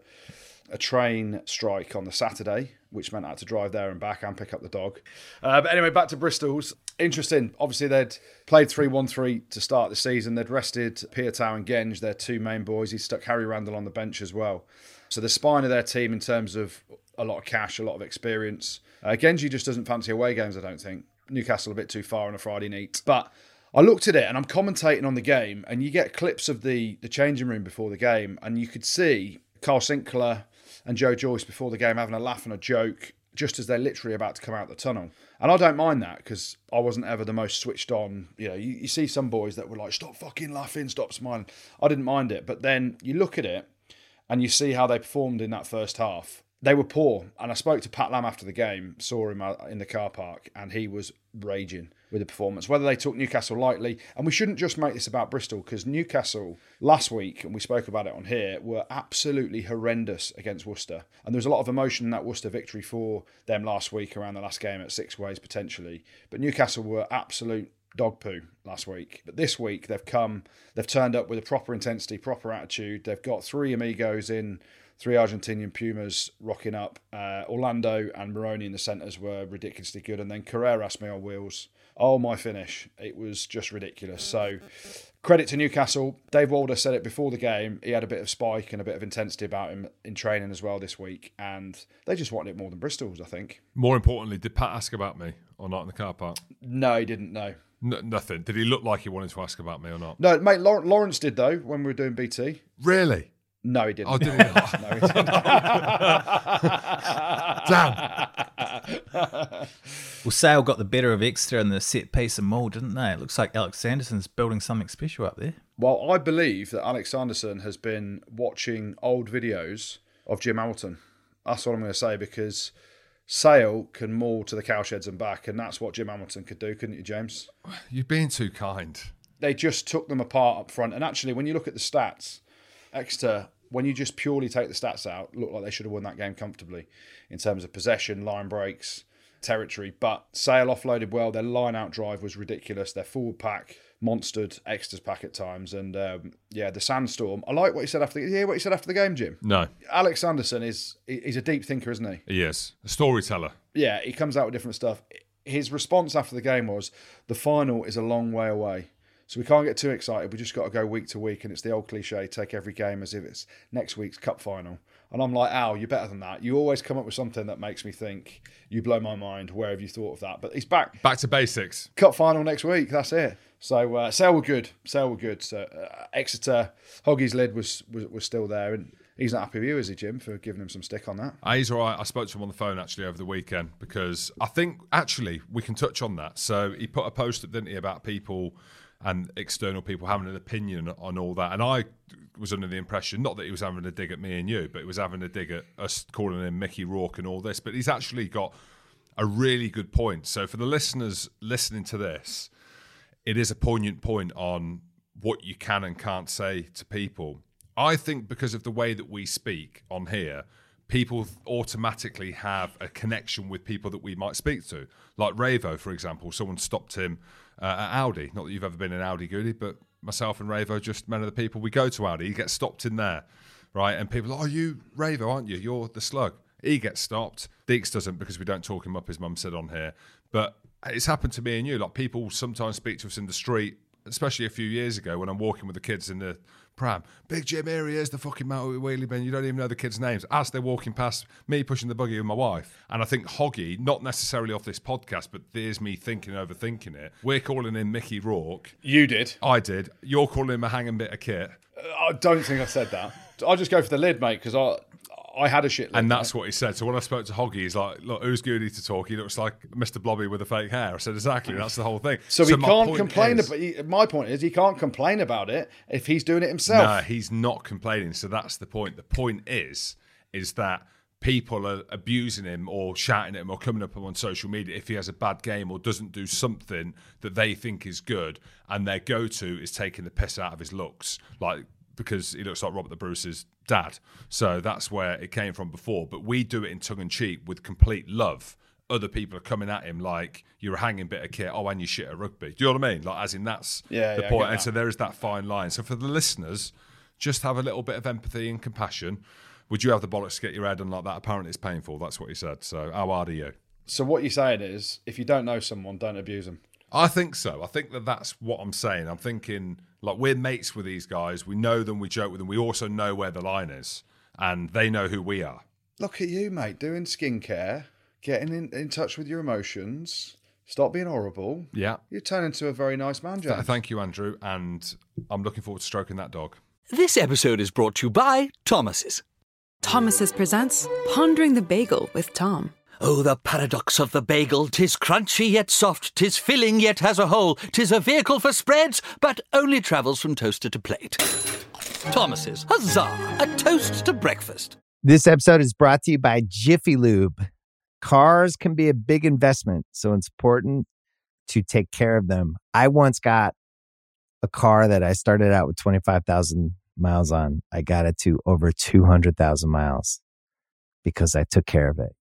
a train strike on the Saturday, which meant I had to drive there and back and pick up the dog. Uh, but anyway, back to Bristol's. Interesting. Obviously, they'd played 3 1 3 to start the season. They'd rested Piutau and Genge, their two main boys. He stuck Harry Randall on the bench as well. So the spine of their team, in terms of a lot of cash, a lot of experience. Uh, Genge just doesn't fancy away games, I don't think. Newcastle a bit too far on a Friday night. But I looked at it and I'm commentating on the game, and you get clips of the, the changing room before the game, and you could see Kyle Sinckler and Joe Joyce before the game having a laugh and a joke just as they're literally about to come out the tunnel. And I don't mind that because I wasn't ever the most switched on. You know, you, you see some boys that were like, stop fucking laughing, stop smiling. I didn't mind it. But then you look at it and you see how they performed in that first half. They were poor. And I spoke to Pat Lam after the game, saw him uh, in the car park, and he was raging with the performance. Whether they took Newcastle lightly, and we shouldn't just make this about Bristol because Newcastle last week, and we spoke about it on here, were absolutely horrendous against Worcester. And there was a lot of emotion in that Worcester victory for them last week around the last game at Sixways potentially. But Newcastle were absolute dog poo last week. But this week they've come, they've turned up with a proper intensity, proper attitude. They've got three amigos in, three Argentinian Pumas rocking up. Uh, Orlando and Moroni in the centres were ridiculously good. And then Carrera Carreras me on wheels. Oh, my finish. It was just ridiculous. So credit to Newcastle. Dave Walder said it before the game. He had a bit of spike and a bit of intensity about him in training as well this week. And they just wanted it more than Bristol's, I think. More importantly, did Pat ask about me or not in the car park? No, he didn't know. N- nothing. Did he look like he wanted to ask about me or not? No, mate, Law- Lawrence did though when we were doing BT. Really? No, he didn't. Oh, did he not? no, he didn't. Damn. Well, Sale got the better of Exeter in the set piece and maul, didn't they? It looks like Alex Sanderson's building something special up there. Well, I believe that Alex Sanderson has been watching old videos of Jim Hamilton. That's what I'm going to say because Sale can maul to the cowsheds and back, and that's what Jim Hamilton could do, couldn't you, James? You're being too kind. They just took them apart up front. And actually, when you look at the stats, Exeter, when you just purely take the stats out, look like they should have won that game comfortably in terms of possession, line breaks, territory. But Sale offloaded well. Their line out drive was ridiculous. Their forward pack monstered Exeter's pack at times. And um, yeah, the sandstorm. I like what he said after. The, yeah, what he said after the game, Jim. No, Alex Sanderson is he's a deep thinker, isn't he? he is a storyteller. Yeah, he comes out with different stuff. His response after the game was, "The final is a long way away." So we can't get too excited. We just got to go week to week, and it's the old cliche: take every game as if it's next week's cup final. And I'm like, Al, you're better than that. You always come up with something that makes me think. You blow my mind. Where have you thought of that? But he's back. Back to basics. Cup final next week. That's it. So uh, Sale were good. Sale were good. So uh, Exeter, Hoggy's lid was, was was still there, and he's not happy with you, is he, Jim, for giving him some stick on that? Uh, he's all right. I spoke to him on the phone actually over the weekend because I think actually we can touch on that. So he put a post up, didn't he, about people and external people having an opinion on all that. And I was under the impression, not that he was having a dig at me and you, but he was having a dig at us calling him Mickey Rourke and all this. But he's actually got a really good point. So for the listeners listening to this, it is a poignant point on what you can and can't say to people. I think because of the way that we speak on here, people automatically have a connection with people that we might speak to. Like Ravo, for example, someone stopped him uh, at Audi. Not that you've ever been in Audi, Goody, but myself and Ravo, just men of the people, we go to Audi. He gets stopped in there, right? And people, are, oh, you Ravo, aren't you? You're the slug. He gets stopped. Deeks doesn't because we don't talk him up, his mum said on here. But it's happened to me and you. Like people sometimes speak to us in the street, especially a few years ago when I'm walking with the kids in the pram. Big Jim, here he is, the fucking motor wheelie bin. You don't even know the kids' names. As they're walking past me pushing the buggy with my wife. And I think Hoggy, not necessarily off this podcast, but there's me thinking, overthinking it. We're calling him Mickey Rourke. You did. I did. You're calling him a hanging bit of kit. Uh, I don't think I said that. I just go for the lid, mate, because I I had a shit. And that's what he said. So when I spoke to Hoggy, he's like, "Look, who's Goody to talk? He looks like Mr. Blobby with a fake hair." I said, "Exactly. That's the whole thing." So, he can't complain is- about. He, my point is, he can't complain about it if he's doing it himself. No, he's not complaining. So that's the point. The point is, is that people are abusing him or shouting at him or coming up on social media if he has a bad game or doesn't do something that they think is good, and their go-to is taking the piss out of his looks, like because he looks like Robert the Bruce's dad. So that's where it came from before. But we do it in tongue in cheek with complete love. Other people are coming at him like you're a hanging bit of kit. Oh, and you shit at rugby. Do you know what I mean? Like, as in that's Yeah, the yeah, point. And so there is that fine line. So for the listeners, just have a little bit of empathy and compassion. Would you have the bollocks to get your head on like that? Apparently, it's painful. That's what he said. So how hard are you? So what you're saying is, if you don't know someone, don't abuse them. I think so. I think that that's what I'm saying. I'm thinking like we're mates with these guys. We know them. We joke with them. We also know where the line is, and they know who we are. Look at you, mate, doing skincare, getting in, in touch with your emotions. Stop being horrible. Yeah. You turn into a very nice man, Th- Thank you, Andrew, and I'm looking forward to stroking that dog. This episode is brought to you by Thomas's. Thomas's presents Pondering the Bagel with Tom. Oh, the paradox of the bagel! Tis crunchy yet soft, tis filling yet has a hole. Tis a vehicle for spreads, but only travels from toaster to plate. Thomas's, huzzah! A toast to breakfast. This episode is brought to you by Jiffy Lube. Cars can be a big investment, so it's important to take care of them. I once got a car that I started out with 25,000 miles on. I got it to over 200,000 miles because I took care of it.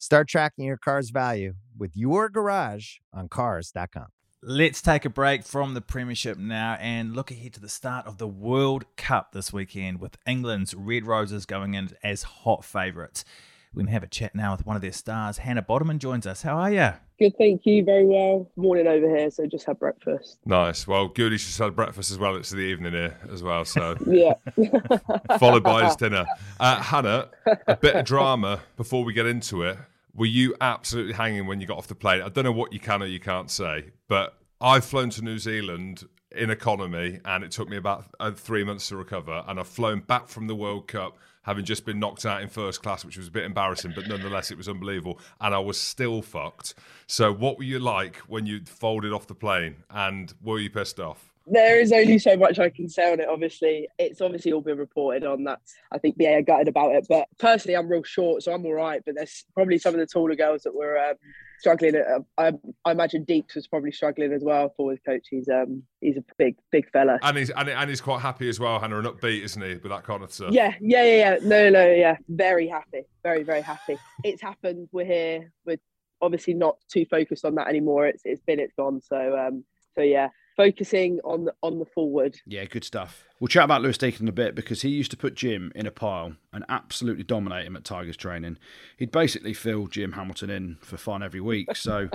Start tracking your car's value with your garage on Cars.com. Let's take a break from the Premiership now and look ahead to the start of the World Cup this weekend with England's Red Roses going in as hot favourites. We can have a chat now with one of their stars. Hannah Botterman joins us. How are you? Good, thank you. Very well. Morning over here, so just had breakfast. Nice. Well, Goody's just had breakfast as well. It's the evening here as well. So Yeah. followed by his dinner. Uh, Hannah, a bit of drama before we get into it. Were you absolutely hanging when you got off the plane? I don't know what you can or you can't say, but I've flown to New Zealand in economy and it took me about uh, three months to recover. And I've flown back from the World Cup having just been knocked out in first class, which was a bit embarrassing, but nonetheless, it was unbelievable. And I was still fucked. So, what were you like when you folded off the plane and were you pissed off? There is only so much I can say on it, obviously. It's obviously all been reported on that. I think BA are gutted about it. But personally, I'm real short, so I'm all right. But there's probably some of the taller girls that were um, struggling. Uh, I, I imagine Deeks was probably struggling as well for his coach. He's um he's a big, big fella. And he's, and, and he's quite happy as well, Hannah, and upbeat, isn't he, with that kind of stuff? Yeah, yeah, yeah, yeah. No, no, no, yeah. Very happy. Very, very happy. It's happened. We're here. We're obviously not too focused on that anymore. It's it's been, it's gone. So um, so yeah, focusing on the on the forward. Yeah, good stuff. We'll chat about Lewis Deacon in a bit because he used to put Jim in a pile and absolutely dominate him at Tigers training. He'd basically fill Jim Hamilton in for fun every week. So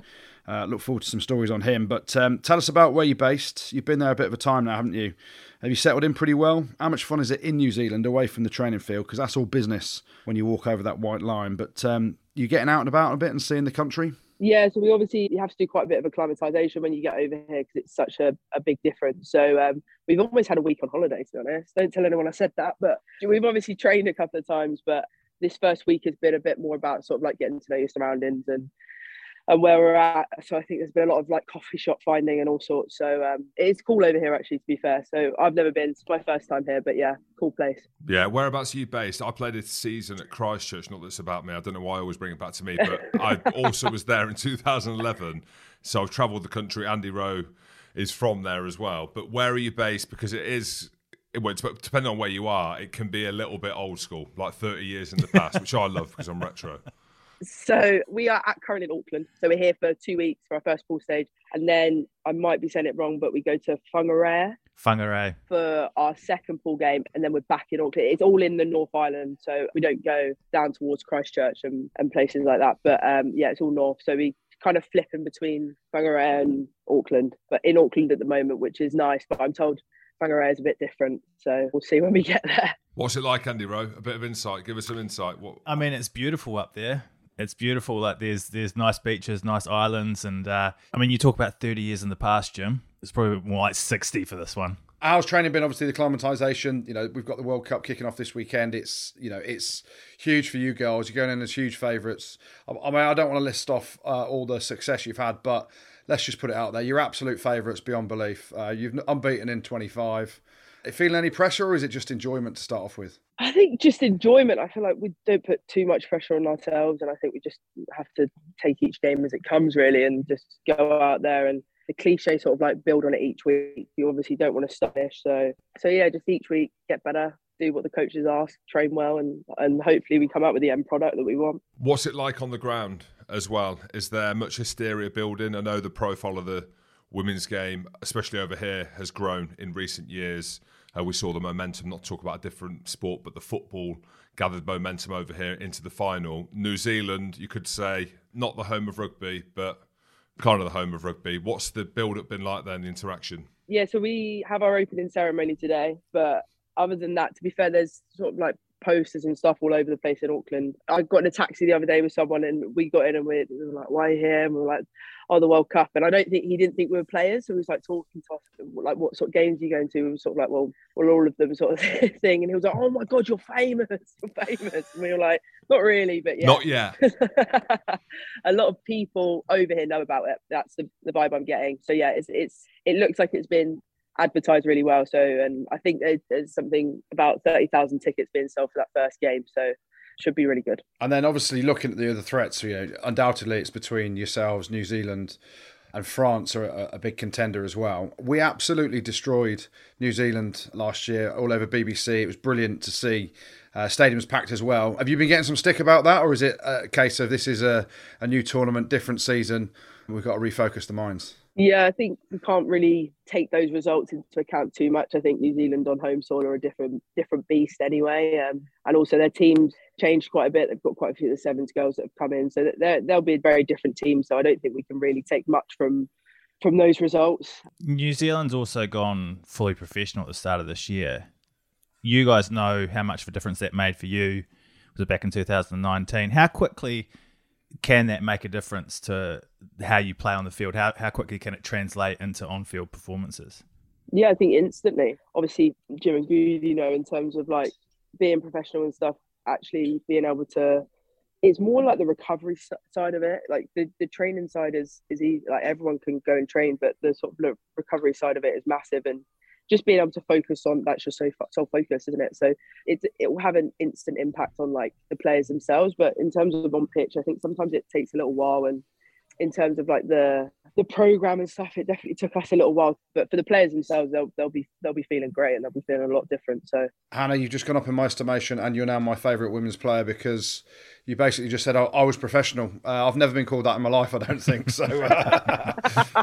uh, look forward to some stories on him. But um, tell us about where you're based. You've been there a bit of a time now, haven't you? Have you settled in pretty well? How much fun is it in New Zealand away from the training field? Because that's all business when you walk over that white line. But um, you getting out and about a bit and seeing the country? Yeah, so we obviously have to do quite a bit of acclimatization when you get over here because it's such a, a big difference. So um, we've almost had a week on holiday, to be honest. Don't tell anyone I said that, but we've obviously trained a couple of times. But this first week has been a bit more about sort of like getting to know your surroundings and and where we're at. So I think there's been a lot of like coffee shop finding and all sorts. So um, it's cool over here, actually, to be fair. So I've never been. It's my first time here, but yeah, cool place. Yeah, whereabouts are you based? I played a season at Christchurch. Not that it's about me. I don't know why I always bring it back to me, but I also was there in 2011. So I've travelled the country. Andy Rowe is from there as well. But where are you based? Because it is well, depending on where you are, it can be a little bit old school, like 30 years in the past, which I love because I'm retro. So we are at currently in Auckland. So we're here for two weeks for our first pool stage, and then I might be saying it wrong, but we go to Whangarei. Whangarei for our second pool game, and then we're back in Auckland. It's all in the North Island, so we don't go down towards Christchurch and, and places like that. But um, yeah, it's all north. So we kind of flipping between Whangarei and Auckland, but in Auckland at the moment, which is nice. But I'm told Whangarei is a bit different, so we'll see when we get there. What's it like, Andy Rowe? A bit of insight. Give us some insight. What? I mean, it's beautiful up there it's beautiful. Like there's there's nice beaches, nice islands, and uh, I mean, you talk about 30 years in the past, Jim. It's probably more like 60 for this one. How's training been? Obviously, the acclimatization. You know, we've got the World Cup kicking off this weekend. It's you know, it's huge for you girls. You're going in as huge favourites. I, I, mean, I don't want to list off uh, all the success you've had, but let's just put it out there. You're absolute favourites beyond belief. Uh, you've unbeaten in 25. Feeling any pressure, or is it just enjoyment to start off with? I think just enjoyment. I feel like we don't put too much pressure on ourselves, and I think we just have to take each game as it comes, really, and just go out there and the cliche sort of like build on it each week. You obviously don't want to stop so so yeah, just each week get better, do what the coaches ask, train well, and and hopefully we come out with the end product that we want. What's it like on the ground as well? Is there much hysteria building? I know the profile of the women's game, especially over here, has grown in recent years. Uh, we saw the momentum, not talk about a different sport, but the football gathered momentum over here into the final. New Zealand, you could say, not the home of rugby, but kind of the home of rugby. What's the build up been like then, the interaction? Yeah, so we have our opening ceremony today, but other than that, to be fair, there's sort of like posters and stuff all over the place in Auckland. I got in a taxi the other day with someone and we got in and we were like, why are you here? And we are like, oh, the World Cup. And I don't think he didn't think we were players. So he was like talking to us, like, what sort of games are you going to? We were sort of like, well, well, all of them sort of thing. And he was like, oh my God, you're famous. You're famous. And we were like, not really, but yeah. Not yet. a lot of people over here know about it. That's the, the vibe I'm getting. So yeah, it's, it's, it looks like it's been advertised really well. So, and I think there's something about 30,000 tickets being sold for that first game. So, should be really good. And then obviously looking at the other threats, you know, undoubtedly it's between yourselves, New Zealand, and France are a, a, big contender as well. We absolutely destroyed New Zealand last year all over BBC. It was brilliant to see. Uh, stadiums packed as well. Have you been getting some stick about that, or is it a case of this is a, a new tournament, different season? We've got to refocus the minds. Yeah, I think we can't really take those results into account too much. I think New Zealand on home soil are a different different beast anyway, um, and also their teams changed quite a bit. They've got quite a few of the sevens girls that have come in, so they'll be a very different team. So I don't think we can really take much from from those results. New Zealand's also gone fully professional at the start of this year. You guys know how much of a difference that made for you. Was it back in 2019? How quickly can that make a difference to how you play on the field? How how quickly can it translate into on field performances? Yeah, I think instantly. Obviously, Jim and Goody, you know, in terms of like being professional and stuff, actually being able to, it's more like the recovery side of it. Like the, the training side is is easy. Like everyone can go and train, but the sort of recovery side of it is massive. And just being able to focus on that's just so so focused, isn't it? So it it will have an instant impact on like the players themselves. But in terms of on pitch, I think sometimes it takes a little while and in terms of like the the program and stuff, it definitely took us a little while. But for the players themselves, they'll they'll be they'll be feeling great and they'll be feeling a lot different. So Hannah, you've just gone up in my estimation, and you're now my favourite women's player because you basically just said, oh, I was professional. Uh, I've never been called that in my life, I don't think. So uh,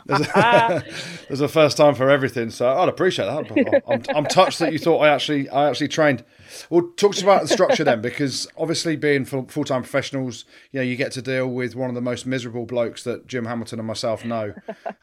there's, a, there's, a, first time for everything. So I'd appreciate that. I'm, I'm, touched that you thought I actually I actually trained. Well, talk to us about the structure then, because obviously being full time professionals, you know, you get to deal with one of the most miserable blokes that Jim Hamilton and myself know.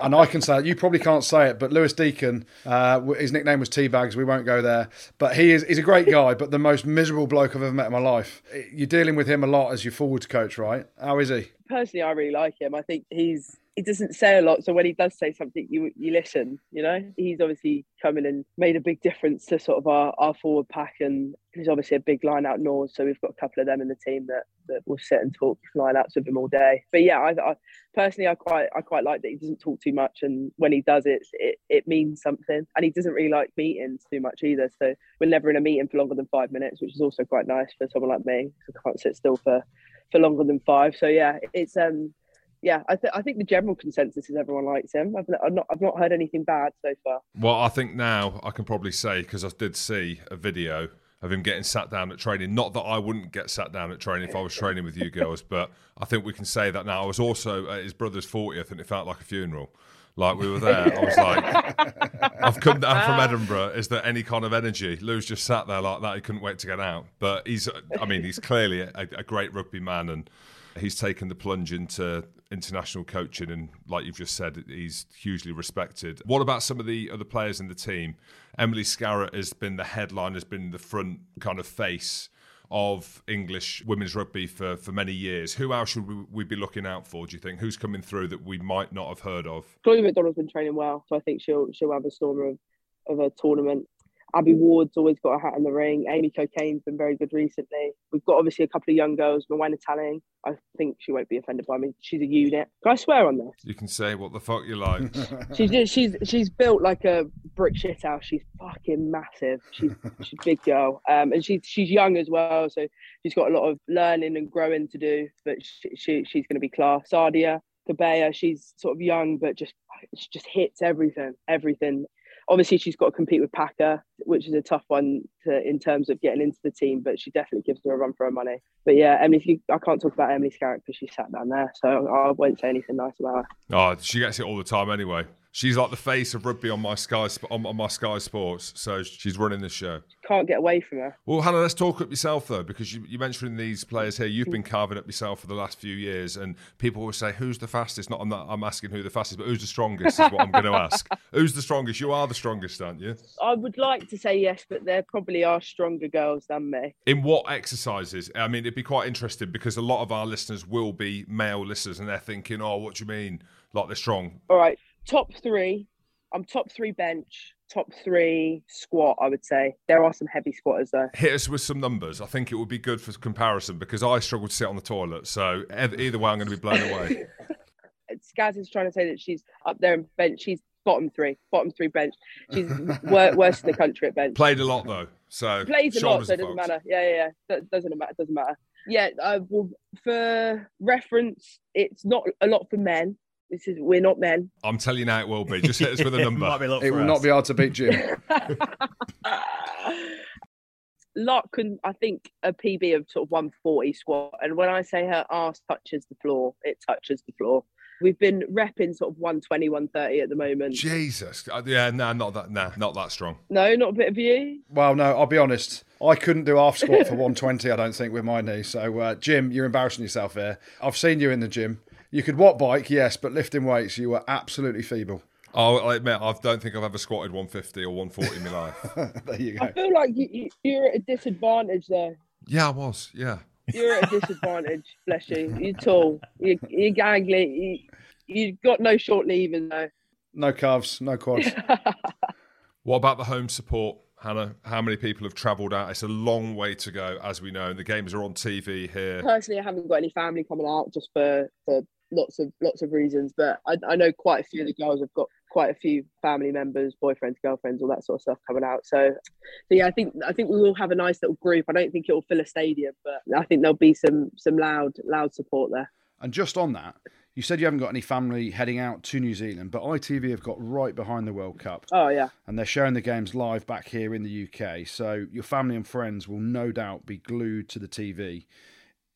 And I can say you probably can't say it, but Lewis Deacon, uh, his nickname was Teabags. We won't go there, but he is he's a great guy, but the most miserable bloke I've ever met in my life. You're dealing with him a lot as your forwards coach, right? How is he? Personally, I really like him. I think he's he doesn't say a lot, so when he does say something, you you listen. You know, he's obviously come in and made a big difference to sort of our, our forward pack, and he's obviously a big line out north. So we've got a couple of them in the team that that will sit and talk line outs with him all day. But yeah, I, I personally I quite I quite like that he doesn't talk too much, and when he does it, it it means something. And he doesn't really like meetings too much either. So we're never in a meeting for longer than five minutes, which is also quite nice for someone like me. I can't sit still for for longer than five. So yeah, it's um yeah, I, th- I think the general consensus is everyone likes him. I've, I've, not I've not heard anything bad so far. Well, I think now I can probably say because I did see a video of him getting sat down at training. Not that I wouldn't get sat down at training if I was training with you girls, but I think we can say that now. I was also at his brother's 40th and it felt like a funeral. Like we were there, I was like, I've come down from Edinburgh. Is there any kind of energy? Lou's just sat there like that. He couldn't wait to get out. But he's, I mean, he's clearly a, a great rugby man and he's taken the plunge into international coaching and like you've just said he's hugely respected what about some of the other players in the team emily scarratt has been the headline has been the front kind of face of English women's rugby for, for many years. Who else should we, we be looking out for? Do you think who's coming through that we might not have heard of? Chloe McDonald's been training well, so I think she'll she'll have a storm of, of a tournament. Abbie Ward's always got a hat in the ring. Amy Cokayne's been very good recently. We've got obviously a couple of young girls. Moana Talling, I think she won't be offended by me. She's a unit. Can I swear on this? You can say what the fuck you like. she's just, she's she's built like a brick shit house. She's fucking massive. She's she's a big girl. Um, and she's she's young as well, so she's got a lot of learning and growing to do. But she, she she's going to be class. Sadia Kabeya, she's sort of young, but just she just hits everything, everything obviously she's got to compete with Packer, which is a tough one to, in terms of getting into the team, but she definitely gives her a run for her money. But yeah, Emily, I can't talk about Emily's character she sat down there, so I won't say anything nice about her. Oh, she gets it all the time anyway. She's like the face of rugby on my Sky on, on my Sky Sports, so she's running the show. Can't get away from her. Well, Hannah, let's talk up yourself though, because you, you mentioned these players here. You've been carving up yourself for the last few years, and people will say, "Who's the fastest?" Not I'm, not, I'm asking who the fastest, but who's the strongest is what I'm going to ask. Who's the strongest? You are the strongest, aren't you? I would like to say yes, but there probably are stronger girls than me. In what exercises? I mean, it'd be quite interesting because a lot of our listeners will be male listeners, and they're thinking, "Oh, what do you mean? Like they're strong?" All right, top three I'm top three bench, top three squat. I would say there are some heavy squatters though. Hit us with some numbers. I think it would be good for comparison because I struggle to sit on the toilet. So either way, I'm going to be blown away. Skaz is trying to say that she's up there in bench. She's bottom three, bottom three bench. She's worst in the country at bench. Played a lot though, so plays a lot, so it doesn't matter. Yeah, yeah, yeah. doesn't matter. Doesn't matter. Yeah, uh, well, for reference, it's not a lot for men. This is we're not men. I'm telling you now, it will be. Just hit us with a number. it, it will us. not be hard to beat Jim. Lark can, I think, a PB of sort of 140 squat. And when I say her ass touches the floor, it touches the floor. We've been repping sort of 120, 130 at the moment. Jesus. Uh, yeah, no, nah, not that, nah, not that strong. No, not a bit of you? Well, no, I'll be honest. I couldn't do half squat for 120, I don't think, with my knee. So, uh, Jim, you're embarrassing yourself here. I've seen you in the gym. You could watt bike, yes, but lifting weights, you were absolutely feeble. Oh, I admit, I don't think I've ever squatted 150 or 140 in my life. there you go. I feel like you, are at a disadvantage there. Yeah, I was. Yeah. You're at a disadvantage, bless you. You're tall. You, you're gangly. You, you've got no short levers, though. No calves, no quads. what about the home support? Hannah, how many people have travelled out? It's a long way to go, as we know. The games are on TV here. Personally, I haven't got any family coming out just for, for lots of lots of reasons, but I, I know quite a few of the girls have got quite a few family members, boyfriends, girlfriends, all that sort of stuff coming out. So, so yeah, I think I think we will have a nice little group. I don't think it will fill a stadium, but I think there'll be some some loud loud support there. And just on that, you said you haven't got any family heading out to New Zealand, but ITV have got right behind the World Cup. Oh yeah, and they're showing the games live back here in the UK. So your family and friends will no doubt be glued to the TV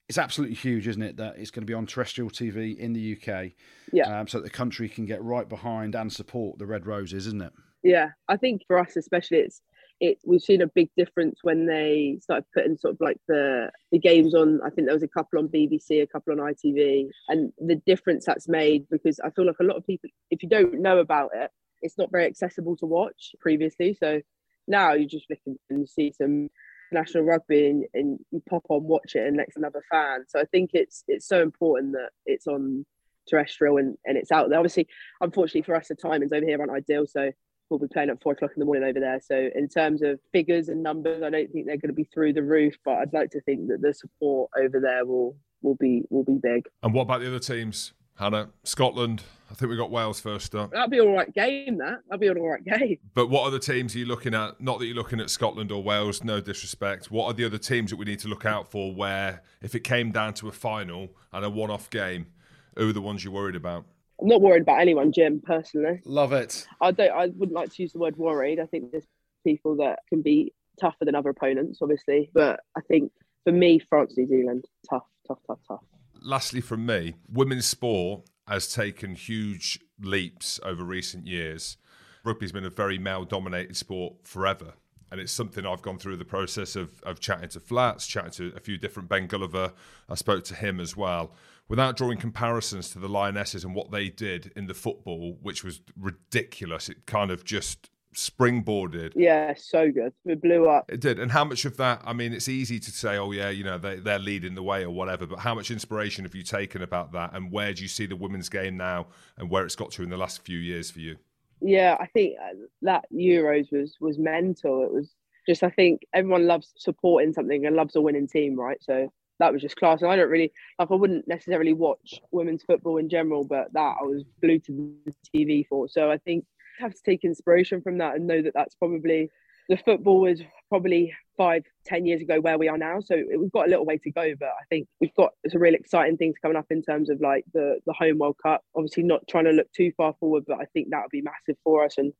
it's absolutely huge, isn't it? That it's going to be on terrestrial TV in the UK, yeah. Um, so that the country can get right behind and support the Red Roses, isn't it? Yeah, I think for us especially, it's it. We've seen a big difference when they started putting sort of like the the games on. I think there was a couple on BBC, a couple on ITV, and the difference that's made because I feel like a lot of people, if you don't know about it, it's not very accessible to watch previously. So now you're just looking and you see some international rugby and, and you pop on, watch it, and next another fan. So I think it's it's so important that it's on terrestrial and, and it's out there. Obviously, unfortunately for us, the timings over here aren't ideal. So we'll be playing at four o'clock in the morning over there. So in terms of figures and numbers, I don't think they're going to be through the roof, but I'd like to think that the support over there will will be will be big. And what about the other teams? Hannah, Scotland. I think we got Wales first up. That'll be all right game. That that'll be an all right game. But what other teams are you looking at? Not that you're looking at Scotland or Wales. No disrespect. What are the other teams that we need to look out for? Where if it came down to a final and a one-off game, who are the ones you're worried about? I'm not worried about anyone, Jim. Personally, Love it. I don't. I wouldn't like to use the word worried. I think there's people that can be tougher than other opponents, obviously. But I think for me, France, New Zealand, tough, tough, tough, tough. Lastly, from me, women's sport has taken huge leaps over recent years. Rugby's been a very male-dominated sport forever. And it's something I've gone through the process of, of chatting to Flats, chatting to a few different Ben Gulliver. I spoke to him as well. Without drawing comparisons to the Lionesses and what they did in the football, which was ridiculous, it kind of just springboarded. Yeah, so good. We blew up. It did. And how much of that, I mean, it's easy to say, oh, yeah, you know, they, they're leading the way or whatever, but how much inspiration have you taken about that? And where do you see the women's game now and where it's got to in the last few years for you? Yeah, I think uh, that Euros was was mental. It was just, I think everyone loves supporting something and loves a winning team, right? So that was just class. And I don't really like. I wouldn't necessarily watch women's football in general, but that I was glued to the TV for. So I think have to take inspiration from that and know that that's probably the football was probably five, ten years ago where we are now. So we've got a little way to go, but I think we've got some really exciting things coming up in terms of like the the home World Cup. Obviously, not trying to look too far forward, but I think that would be massive for us. And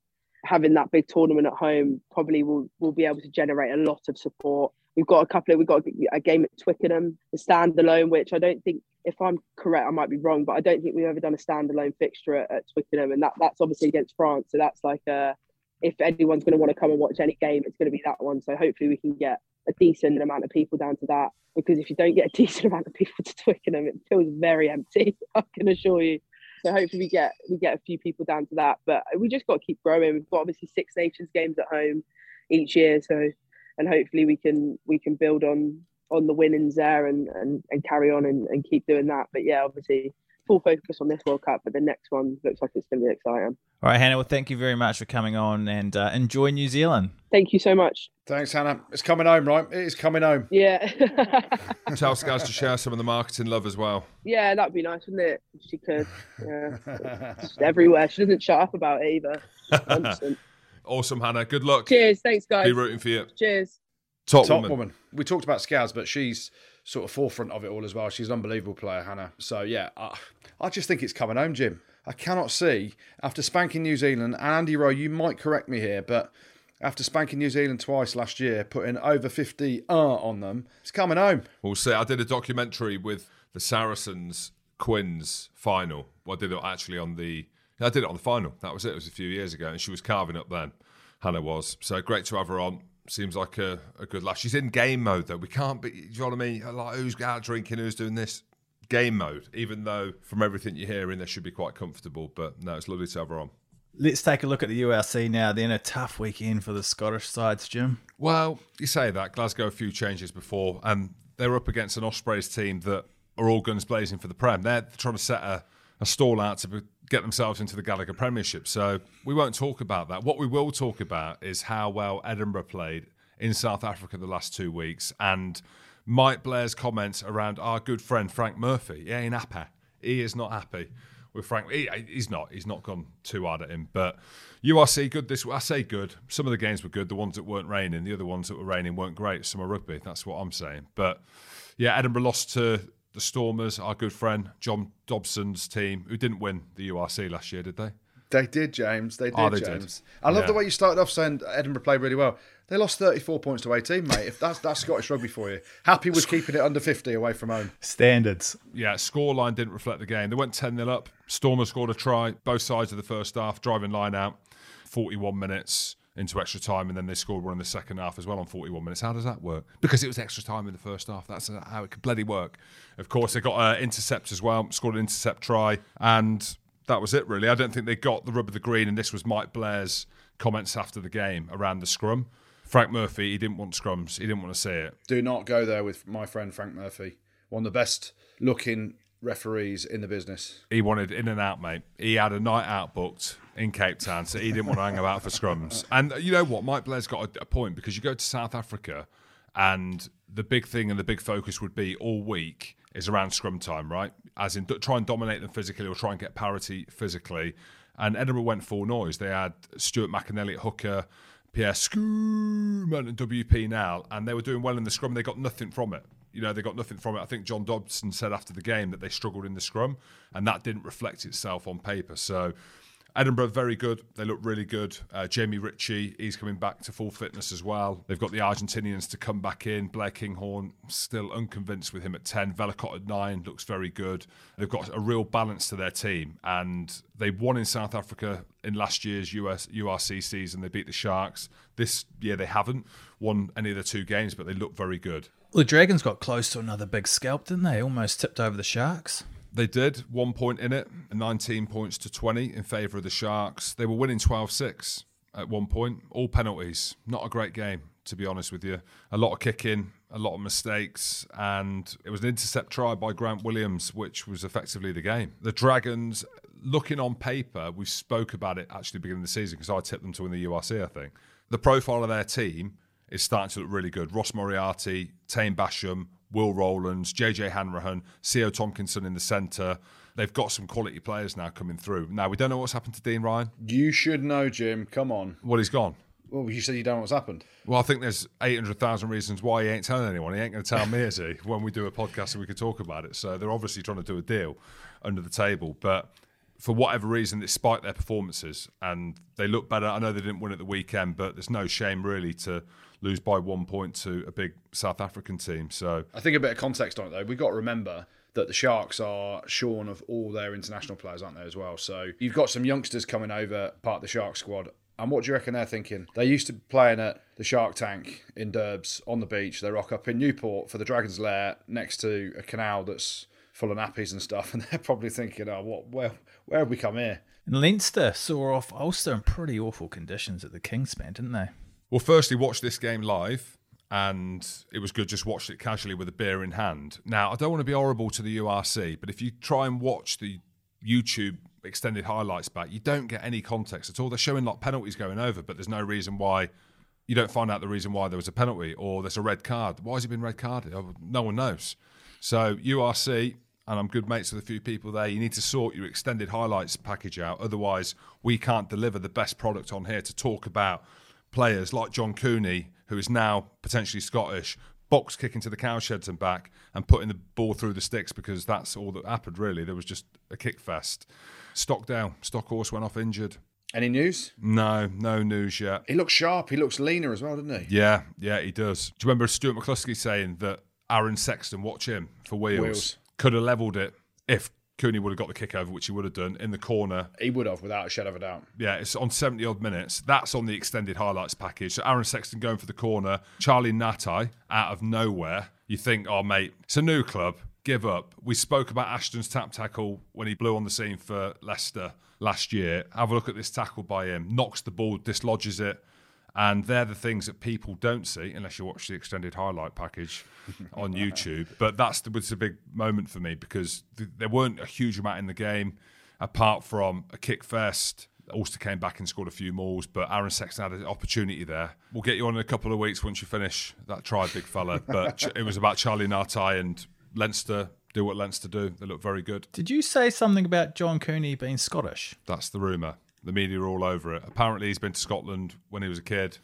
having that big tournament at home probably will will be able to generate a lot of support. We've got a couple of we've got a game at Twickenham, a standalone, which I don't think if I'm correct, I might be wrong, but I don't think we've ever done a standalone fixture at, at Twickenham, and that that's obviously against France. So that's like a if anyone's going to want to come and watch any game, it's going to be that one. So hopefully we can get a decent amount of people down to that. Because if you don't get a decent amount of people to Twickenham, it feels very empty. I can assure you. So hopefully we get we get a few people down to that. But we just got to keep growing. We've got obviously Six Nations games at home each year, so and hopefully we can we can build on on the winnings there and and, and carry on and, and keep doing that. But yeah, obviously full focus on this World Cup, but the next one looks like it's going to be exciting. All right, Hannah. Well, thank you very much for coming on and uh, enjoy New Zealand. Thank you so much. Thanks, Hannah. It's coming home, right? It is coming home. Yeah. Tell Scouts to share some of the marketing love as well. yeah, that'd be nice, wouldn't it? If she could. Yeah. Everywhere. She doesn't shut up about it either. Constant. Awesome, Hannah. Good luck. Cheers. Thanks, guys. Be rooting for you. Cheers. Top, Top woman. woman. We talked about Scouts, but she's sort of forefront of it all as well. She's an unbelievable player, Hannah. So yeah, I, I just think it's coming home, Jim. I cannot see after spanking New Zealand and Andy Rowe. You might correct me here, but after spanking New Zealand twice last year, putting over fifty uh, on them, it's coming home. We'll see. I did a documentary with the Saracens Quins final. Well, I did it actually on the. I did it on the final. That was it. It was a few years ago, and she was carving up then. Hannah was. So great to have her on. Seems like a, a good lass. She's in game mode though. We can't be. Do you know what I mean? Like who's out drinking? Who's doing this? Game mode. Even though from everything you're hearing, they should be quite comfortable. But no, it's lovely to have her on. Let's take a look at the URC now. Then a tough weekend for the Scottish sides, Jim. Well, you say that Glasgow a few changes before, and they're up against an Ospreys team that are all guns blazing for the Prem. They're trying to set a, a stall out to be, get themselves into the Gallagher Premiership. So we won't talk about that. What we will talk about is how well Edinburgh played in South Africa the last two weeks, and Mike Blair's comments around our good friend Frank Murphy. He ain't happy. He is not happy with Frank. He, he's not. He's not gone too hard at him. But URC good this. I say good. Some of the games were good. The ones that weren't raining. The other ones that were raining weren't great. Summer rugby. That's what I'm saying. But yeah, Edinburgh lost to the Stormers. Our good friend John Dobson's team, who didn't win the URC last year, did they? They did, James. They ah, did, Oh, they did. James. I love Yeah. the way you started off saying Edinburgh played really well. They lost 34 points to 18, mate. If that's that's Scottish rugby for you. Happy with keeping it under 50 away from home. Standards. yeah, scoreline didn't reflect the game. They went 10 0 up. Stormer scored a try, both sides of the first half, driving line out, 41 minutes into extra time, and then they scored one in the second half as well on 41 minutes. How does that work? Because it was extra time in the first half. That's how it could bloody work. Of course, they got an intercept as well, scored an intercept try, and that was it, really. I don't think they got the rub of the green, and this was Mike Blair's comments after the game around the scrum. Frank Murphy, he didn't want scrums. He didn't want to see it. Do not go there with my friend Frank Murphy, one of the best looking referees in the business. He wanted in and out, mate. He had a night out booked in Cape Town, so he didn't want to hang about for scrums. And you know what? Mike Blair's got a, a point because you go to South Africa, and the big thing and the big focus would be all week is around scrum time, right? As in, try and dominate them physically or try and get parity physically. And Edinburgh went full noise. They had Stuart McInally at hooker, Pierre Schoeman and WP Nel, and they were doing well in the scrum. They got nothing from it. You know, they got nothing from it. I think John Dobson said after the game that they struggled in the scrum, and that didn't reflect itself on paper. So Edinburgh, very good. They look really good. Uh, Jamie Ritchie, he's coming back to full fitness as well. They've got the Argentinians to come back in. Blair Kinghorn, still unconvinced with him at 10. Vellacott at 9, looks very good. They've got a real balance to their team. And they won in South Africa in last year's US URC season. They beat the Sharks. This year they haven't won any of the two games, but they look very good. The Dragons got close to another big scalp, didn't they? Almost tipped over the Sharks. They did. One point in it, 19 points to 20 in favour of the Sharks. They were winning 12 6 at one point. All penalties. Not a great game, to be honest with you. A lot of kicking, a lot of mistakes, and it was an intercept try by Grant Williams, which was effectively the game. The Dragons, looking on paper, we spoke about it actually beginning of the season because I tipped them to win the URC, I think. The profile of their team is starting to look really good. Ross Moriarty, Taine Basham, Will Rowlands, JJ Hanrahan, Sio Tomkinson in the centre. They've got some quality players now coming through. Now, we don't know what's happened to Dean Ryan. You should know, Jim. Come on. Well, he's gone. Well, you said you don't know what's happened. Well, I think there's 800,000 reasons why he ain't telling anyone. He ain't going to tell me, is he, when we do a podcast and we can talk about it. So they're obviously trying to do a deal under the table. But for whatever reason, despite their performances, and they look better. I know they didn't win at the weekend, but there's no shame really to lose by one point to a big South African team. So I think a bit of context on it though. We've got to remember that the Sharks are shorn of all their international players, aren't they, as well? So you've got some youngsters coming over, part of the Shark squad. And what do you reckon they're thinking? They used to be playing at the Shark Tank in Derbs on the beach. They rock up in Newport for the Dragon's Lair next to a canal that's full of nappies and stuff, and they're probably thinking, "Oh, what? Where? Where have we come here?" And Leinster saw off Ulster in pretty awful conditions at the Kingspan, didn't they? Well, firstly, watch this game live, and it was good just watch it casually with a beer in hand. Now, I don't want to be horrible to the URC, but if you try and watch the YouTube extended highlights back, you don't get any context at all. They're showing like penalties going over, but there's no reason why you don't find out the reason why there was a penalty or there's a red card. Why has he been red carded? Oh, no one knows. So URC, and I'm good mates with a few people there. You need to sort your extended highlights package out. Otherwise, we can't deliver the best product on here to talk about players like John Cooney, who is now potentially Scottish, box kicking to the cowsheds and back and putting the ball through the sticks because that's all that happened, really. There was just a kick fest. Stockdale, Stockhorse went off injured. Any news? No, no news yet. He looks sharp. He looks leaner as well, doesn't he? Yeah, yeah, he does. Do you remember Stuart McCloskey saying that Aaron Sexton, watch him for Wales, Wales. could have levelled it if Cooney would have got the kick over, which he would have done in the corner. He would have, without a shadow of a doubt. Yeah, it's on 70 odd minutes. That's on the extended highlights package. So Aaron Sexton going for the corner, Charlie Ngatai out of nowhere. You think, oh, mate, it's a new club. Give up. We spoke about Ashton's tap tackle when he blew on the scene for Leicester last year. Have a look at this tackle by him. Knocks the ball, dislodges it. And they're the things that people don't see unless you watch the extended highlight package on YouTube. But that's the, was a big moment for me because th- there weren't a huge amount in the game apart from a kick fest. Ulster came back and scored a few mauls, but Aaron Sexton had an opportunity there. We'll get you on in a couple of weeks once you finish that try, big fella. But ch- it was about Charlie Ngatai and Leinster do what Leinster do. They look very good. Did you say something about John Cooney being Scottish? That's the rumour. The media are all over it. Apparently, he's been to Scotland when he was a kid.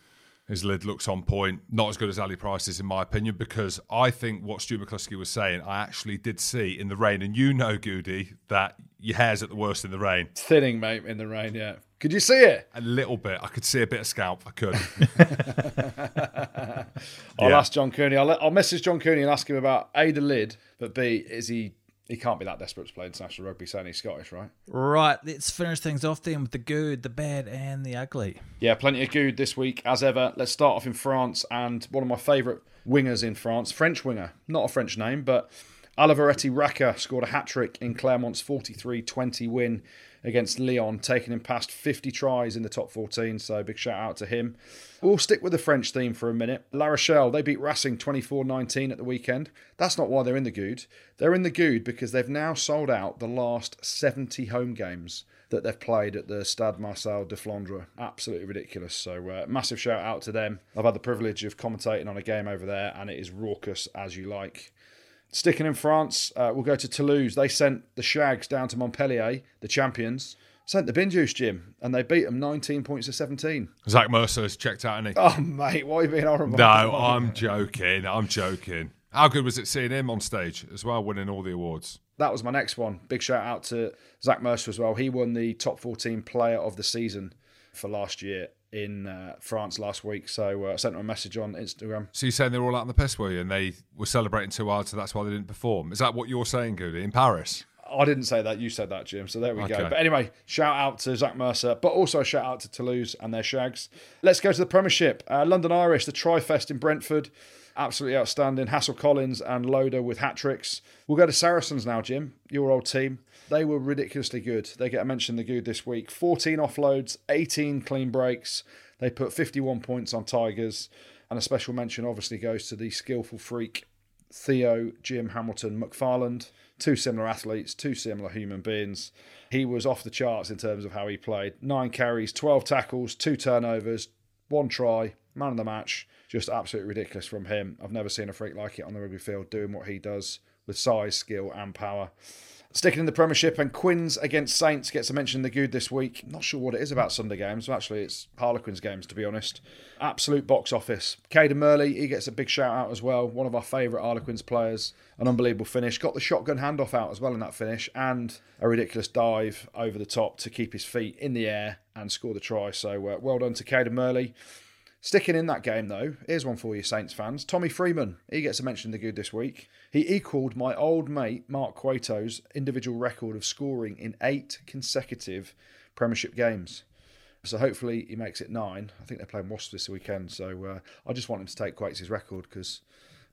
His lid looks on point. Not as good as Ali Price's, in my opinion, because I think what Stu McCloskey was saying, I actually did see in the rain. And you know, Goodey, that your hair's at the worst in the rain. It's thinning, mate, in the rain, yeah. Could you see it? A little bit. I could see a bit of scalp. I could. I'll Yeah. ask John Cooney. I'll, I'll message John Cooney and ask him about A, the lid, but B, is he. He can't be that desperate to play international rugby, saying he's Scottish, right? Right, let's finish things off then with the good, the bad, and the ugly. Yeah, plenty of good this week, as ever. Let's start off in France, and one of my favourite wingers in France, French winger, not a French name, but Alivereti Raka scored a hat trick in Clermont's 43 20 win against Lyon, taking him past 50 tries in the top 14. So big shout out to him. We'll stick with the French theme for a minute. La Rochelle, they beat Racing 24 19 at the weekend. That's not why they're in the good. They're in the good because they've now sold out the last 70 home games that they've played at the Stade Marcel Deflandre. Absolutely ridiculous. So, uh, massive shout out to them. I've had the privilege of commentating on a game over there, and it is raucous as you like. Sticking in France, uh, we'll go to Toulouse. They sent the Shags down to Montpellier, the champions. Sent the bin juice, Jim, and they beat them 19 points to 17. Zach Mercer's checked out, any? Oh, mate, why are you being horrible? No, I'm joking. I'm joking. How good was it seeing him on stage as well, winning all the awards? That was my next one. Big shout out to Zach Mercer as well. He won the top 14 player of the season for last year in uh, France last week. So uh, I sent them a message on Instagram. So you're saying they're all out in the piss, were you? And they were celebrating too hard, so that's why they didn't perform. Is that what you're saying, Goodey, in Paris? I didn't say that. You said that, Jim. So there we Okay. go. But anyway, shout out to Zach Mercer, but also a shout out to Toulouse and their Shags. Let's go to the Premiership. Uh, London Irish, the Trifest in Brentford. Absolutely outstanding. Hassell-Collins and Loader with hat tricks. We'll go to Saracens now, Jim, your old team. They were ridiculously good. They get a mention the good this week. 14 offloads, 18 clean breaks. They put 51 points on Tigers. And a special mention obviously goes to the skillful freak Theo Jim Hamilton McFarland. Two similar athletes, two similar human beings. He was off the charts in terms of how he played. Nine carries, 12 tackles, two turnovers, one try, man of the match. Just absolutely ridiculous from him. I've never seen a freak like it on the rugby field doing what he does with size, skill, and power. Sticking in the Premiership, and Quins against Saints gets a mention in the good this week. Not sure what it is about Sunday games. Actually, it's Harlequins games, to be honest. Absolute box office. Cadan Murley, he gets a big shout out as well. One of our favourite Harlequins players. An unbelievable finish. Got the shotgun handoff out as well in that finish, and a ridiculous dive over the top to keep his feet in the air and score the try. So uh, well done to Cadan Murley. Sticking in that game, though, here's one for you, Saints fans. Tommy Freeman, he gets a mention in the good this week. He equalled my old mate Mark Cueto's individual record of scoring in eight consecutive Premiership games. So hopefully he makes it nine. I think they're playing Wasps this weekend, so uh, I just want him to take Quates' record because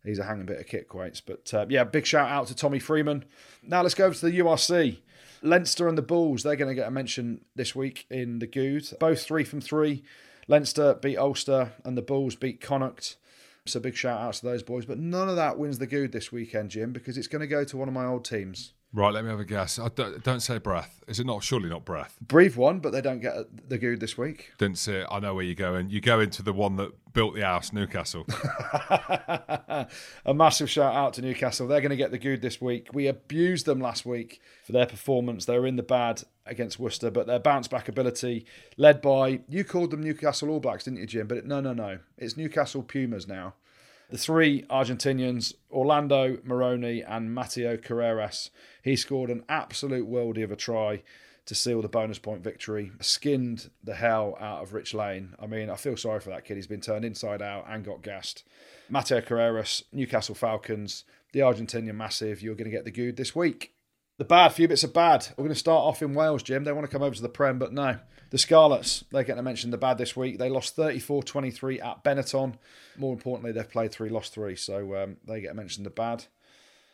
he's a hanging bit of kit, Quates. But uh, yeah, big shout out to Tommy Freeman. Now let's go over to the URC. Leinster and the Bulls, they're going to get a mention this week in the good. Both three from three. Leinster beat Ulster and the Bulls beat Connacht. So big shout out to those boys. But none of that wins the good this weekend, Jim, because it's going to go to one of my old teams. Right, let me have a guess. I don't, don't say breath. Is it not? Surely not breath. Breathe one, but they don't get the good this week. Didn't see it. I know where you're going. You go into the one that built the house, Newcastle. a massive shout out to Newcastle. They're going to get the good this week. We abused them last week for their performance. They were in the bad against Worcester, but their bounce back ability, led by, you called them Newcastle All Blacks, didn't you, Jim? But no, no, no. It's Newcastle Pumas now. The three Argentinians, Orlando Moroni and Mateo Carreras, he scored an absolute worldie of a try to seal the bonus point victory. Skinned the hell out of Rich Lane. I mean, I feel sorry for that kid. He's been turned inside out and got gassed. Mateo Carreras, Newcastle Falcons, the Argentinian massive. You're going to get the good this week. The bad, few bits of bad. We're going to start off in Wales, Jim. They want to come over to the Prem, but no. The Scarlets, they're getting to mention the bad this week. They lost 34 23 at Benetton. More importantly, they've played three, lost three, so um, they get to mention the bad.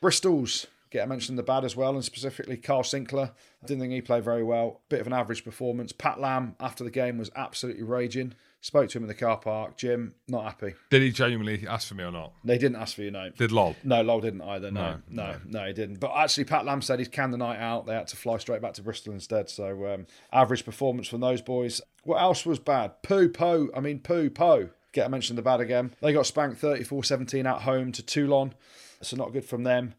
Bristol's get to mention the bad as well, and specifically Kyle Sinckler. I didn't think he played very well. Bit of an average performance. Pat Lam, after the game, was absolutely raging. Spoke to him in the car park. Jim, not happy. Did he genuinely ask for me or not? They didn't ask for your name. Did Lol? No, Lol didn't either. No, No, no, no, he didn't. But actually, Pat Lam said he's canned the night out. They had to fly straight back to Bristol instead. So, um, average performance from those boys. What else was bad? Poo, po. I mean, poo, po. Get to mention of the bad again. They got spanked 34 17 at home to Toulon. So, not good from them.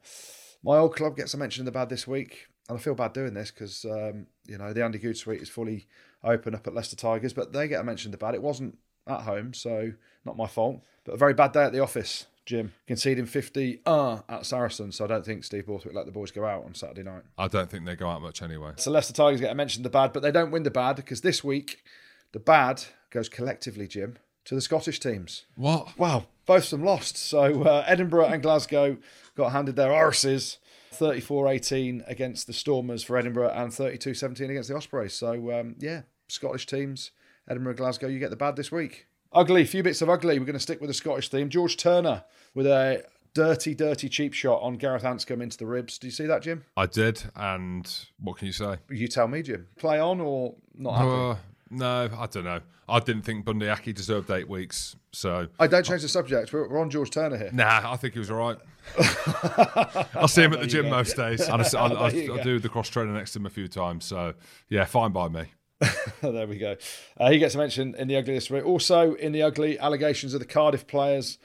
My old club gets a mention in the bad this week. And I feel bad doing this because, um, you know, the Andy Goode suite is fully open up at Leicester Tigers, but they get a mention in the bad. It wasn't at home, so not my fault. But a very bad day at the office, Jim. Conceding 50 uh, at Saracens, so I don't think Steve Borthwick let the boys go out on Saturday night. I don't think they go out much anyway. So Leicester Tigers get a mention in the bad, but they don't win the bad because this week the bad goes collectively, Jim, to the Scottish teams. What? Wow, both of them lost. So uh, Edinburgh and Glasgow got handed their arses. 34-18 against the Stormers for Edinburgh and 32-17 against the Ospreys. So um, yeah, Scottish teams, Edinburgh, Glasgow, you get the bad this week. Ugly, few bits of ugly. We're going to stick with the Scottish theme. George Turner with a dirty, dirty cheap shot on Gareth Anscombe into the ribs. Do you see that, Jim? I did, and what can you say? You tell me, Jim. Play on or not happy? Uh, no, I don't know. I didn't think Bundee Aki deserved eight weeks, so I don't change the subject. We're, we're on George Turner here. nah, I think he was all right. I see him at the gym go. most days. And I, I, I, There I do the cross trainer next to him a few times, so yeah, fine by me. there we go. Uh, he gets a mention in the this week. Also in the ugly, allegations of the Cardiff players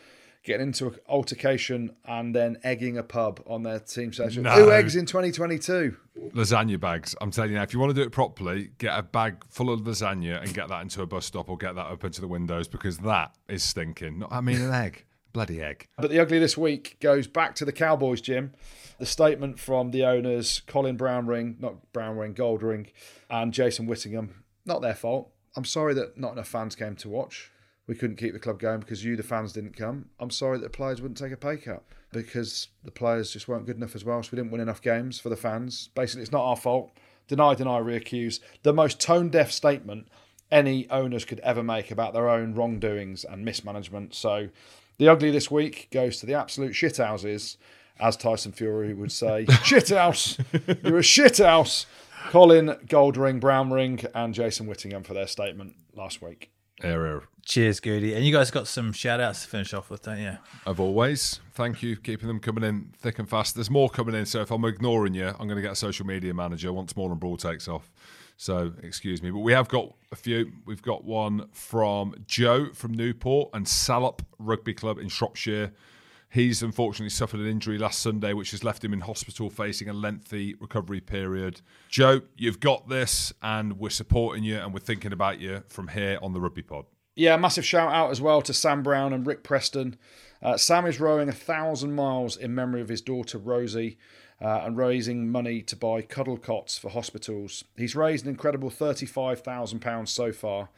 getting into an altercation and then egging a pub on their team session. No. Who eggs in 2022? Lasagna bags. I'm telling you now, if you want to do it properly, get a bag full of lasagna and get that into a bus stop or get that up into the windows because that is stinking. Not, I mean, an egg. Bloody egg. But the ugly this week goes back to the Cowboys, Jim. The statement from the owners, Colin Brownring, not Brownring, Goldring, and Jason Whittingham. Not their fault. I'm sorry that not enough fans came to watch. We couldn't keep the club going because you, the fans, didn't come. I'm sorry that the players wouldn't take a pay cut because the players just weren't good enough as well. So we didn't win enough games for the fans. Basically, it's not our fault. Deny, deny, reaccuse. The most tone deaf statement any owners could ever make about their own wrongdoings and mismanagement. So the ugly this week goes to the absolute shithouses, as Tyson Fury would say. shithouse! You're a shithouse! Colin Goldring, Brown Ring, and Jason Whittingham for their statement last week. Error Cheers, Goodey. And you guys got some shout outs to finish off with, don't you? of always. Thank you, keeping them coming in thick and fast. There's more coming in, so if I'm ignoring you, I'm going to get a social media manager once more and Brawl takes off. So excuse me, but we have got a few. We've got one from Joe from Newport and Salop Rugby Club in Shropshire. He's unfortunately suffered an injury last Sunday, which has left him in hospital facing a lengthy recovery period. Joe, you've got this, and we're supporting you and we're thinking about you from here on the Rugby Pod. Yeah, massive shout out as well to Sam Brown and Rick Preston. Uh, Sam is rowing a thousand miles in memory of his daughter Rosie uh, and raising money to buy cuddle cots for hospitals. He's raised an incredible £35,000 so far.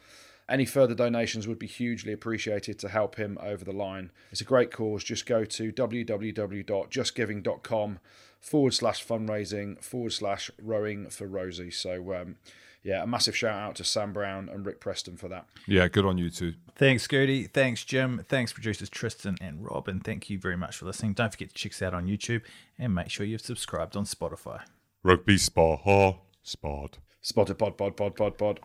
Any further donations would be hugely appreciated to help him over the line. It's a great cause. Just go to www.justgiving.com forward slash fundraising forward slash rowing for Rosie. So, um, yeah, a massive shout out to Sam Brown and Rick Preston for that. Yeah, good on you two. Thanks, Goodey. Thanks, Jim. Thanks, producers Tristan and Rob. And thank you very much for listening. Don't forget to check us out on YouTube and make sure you've subscribed on Spotify. Rugby Spa, ha, spod. Spotted pod, pod, pod, pod, pod.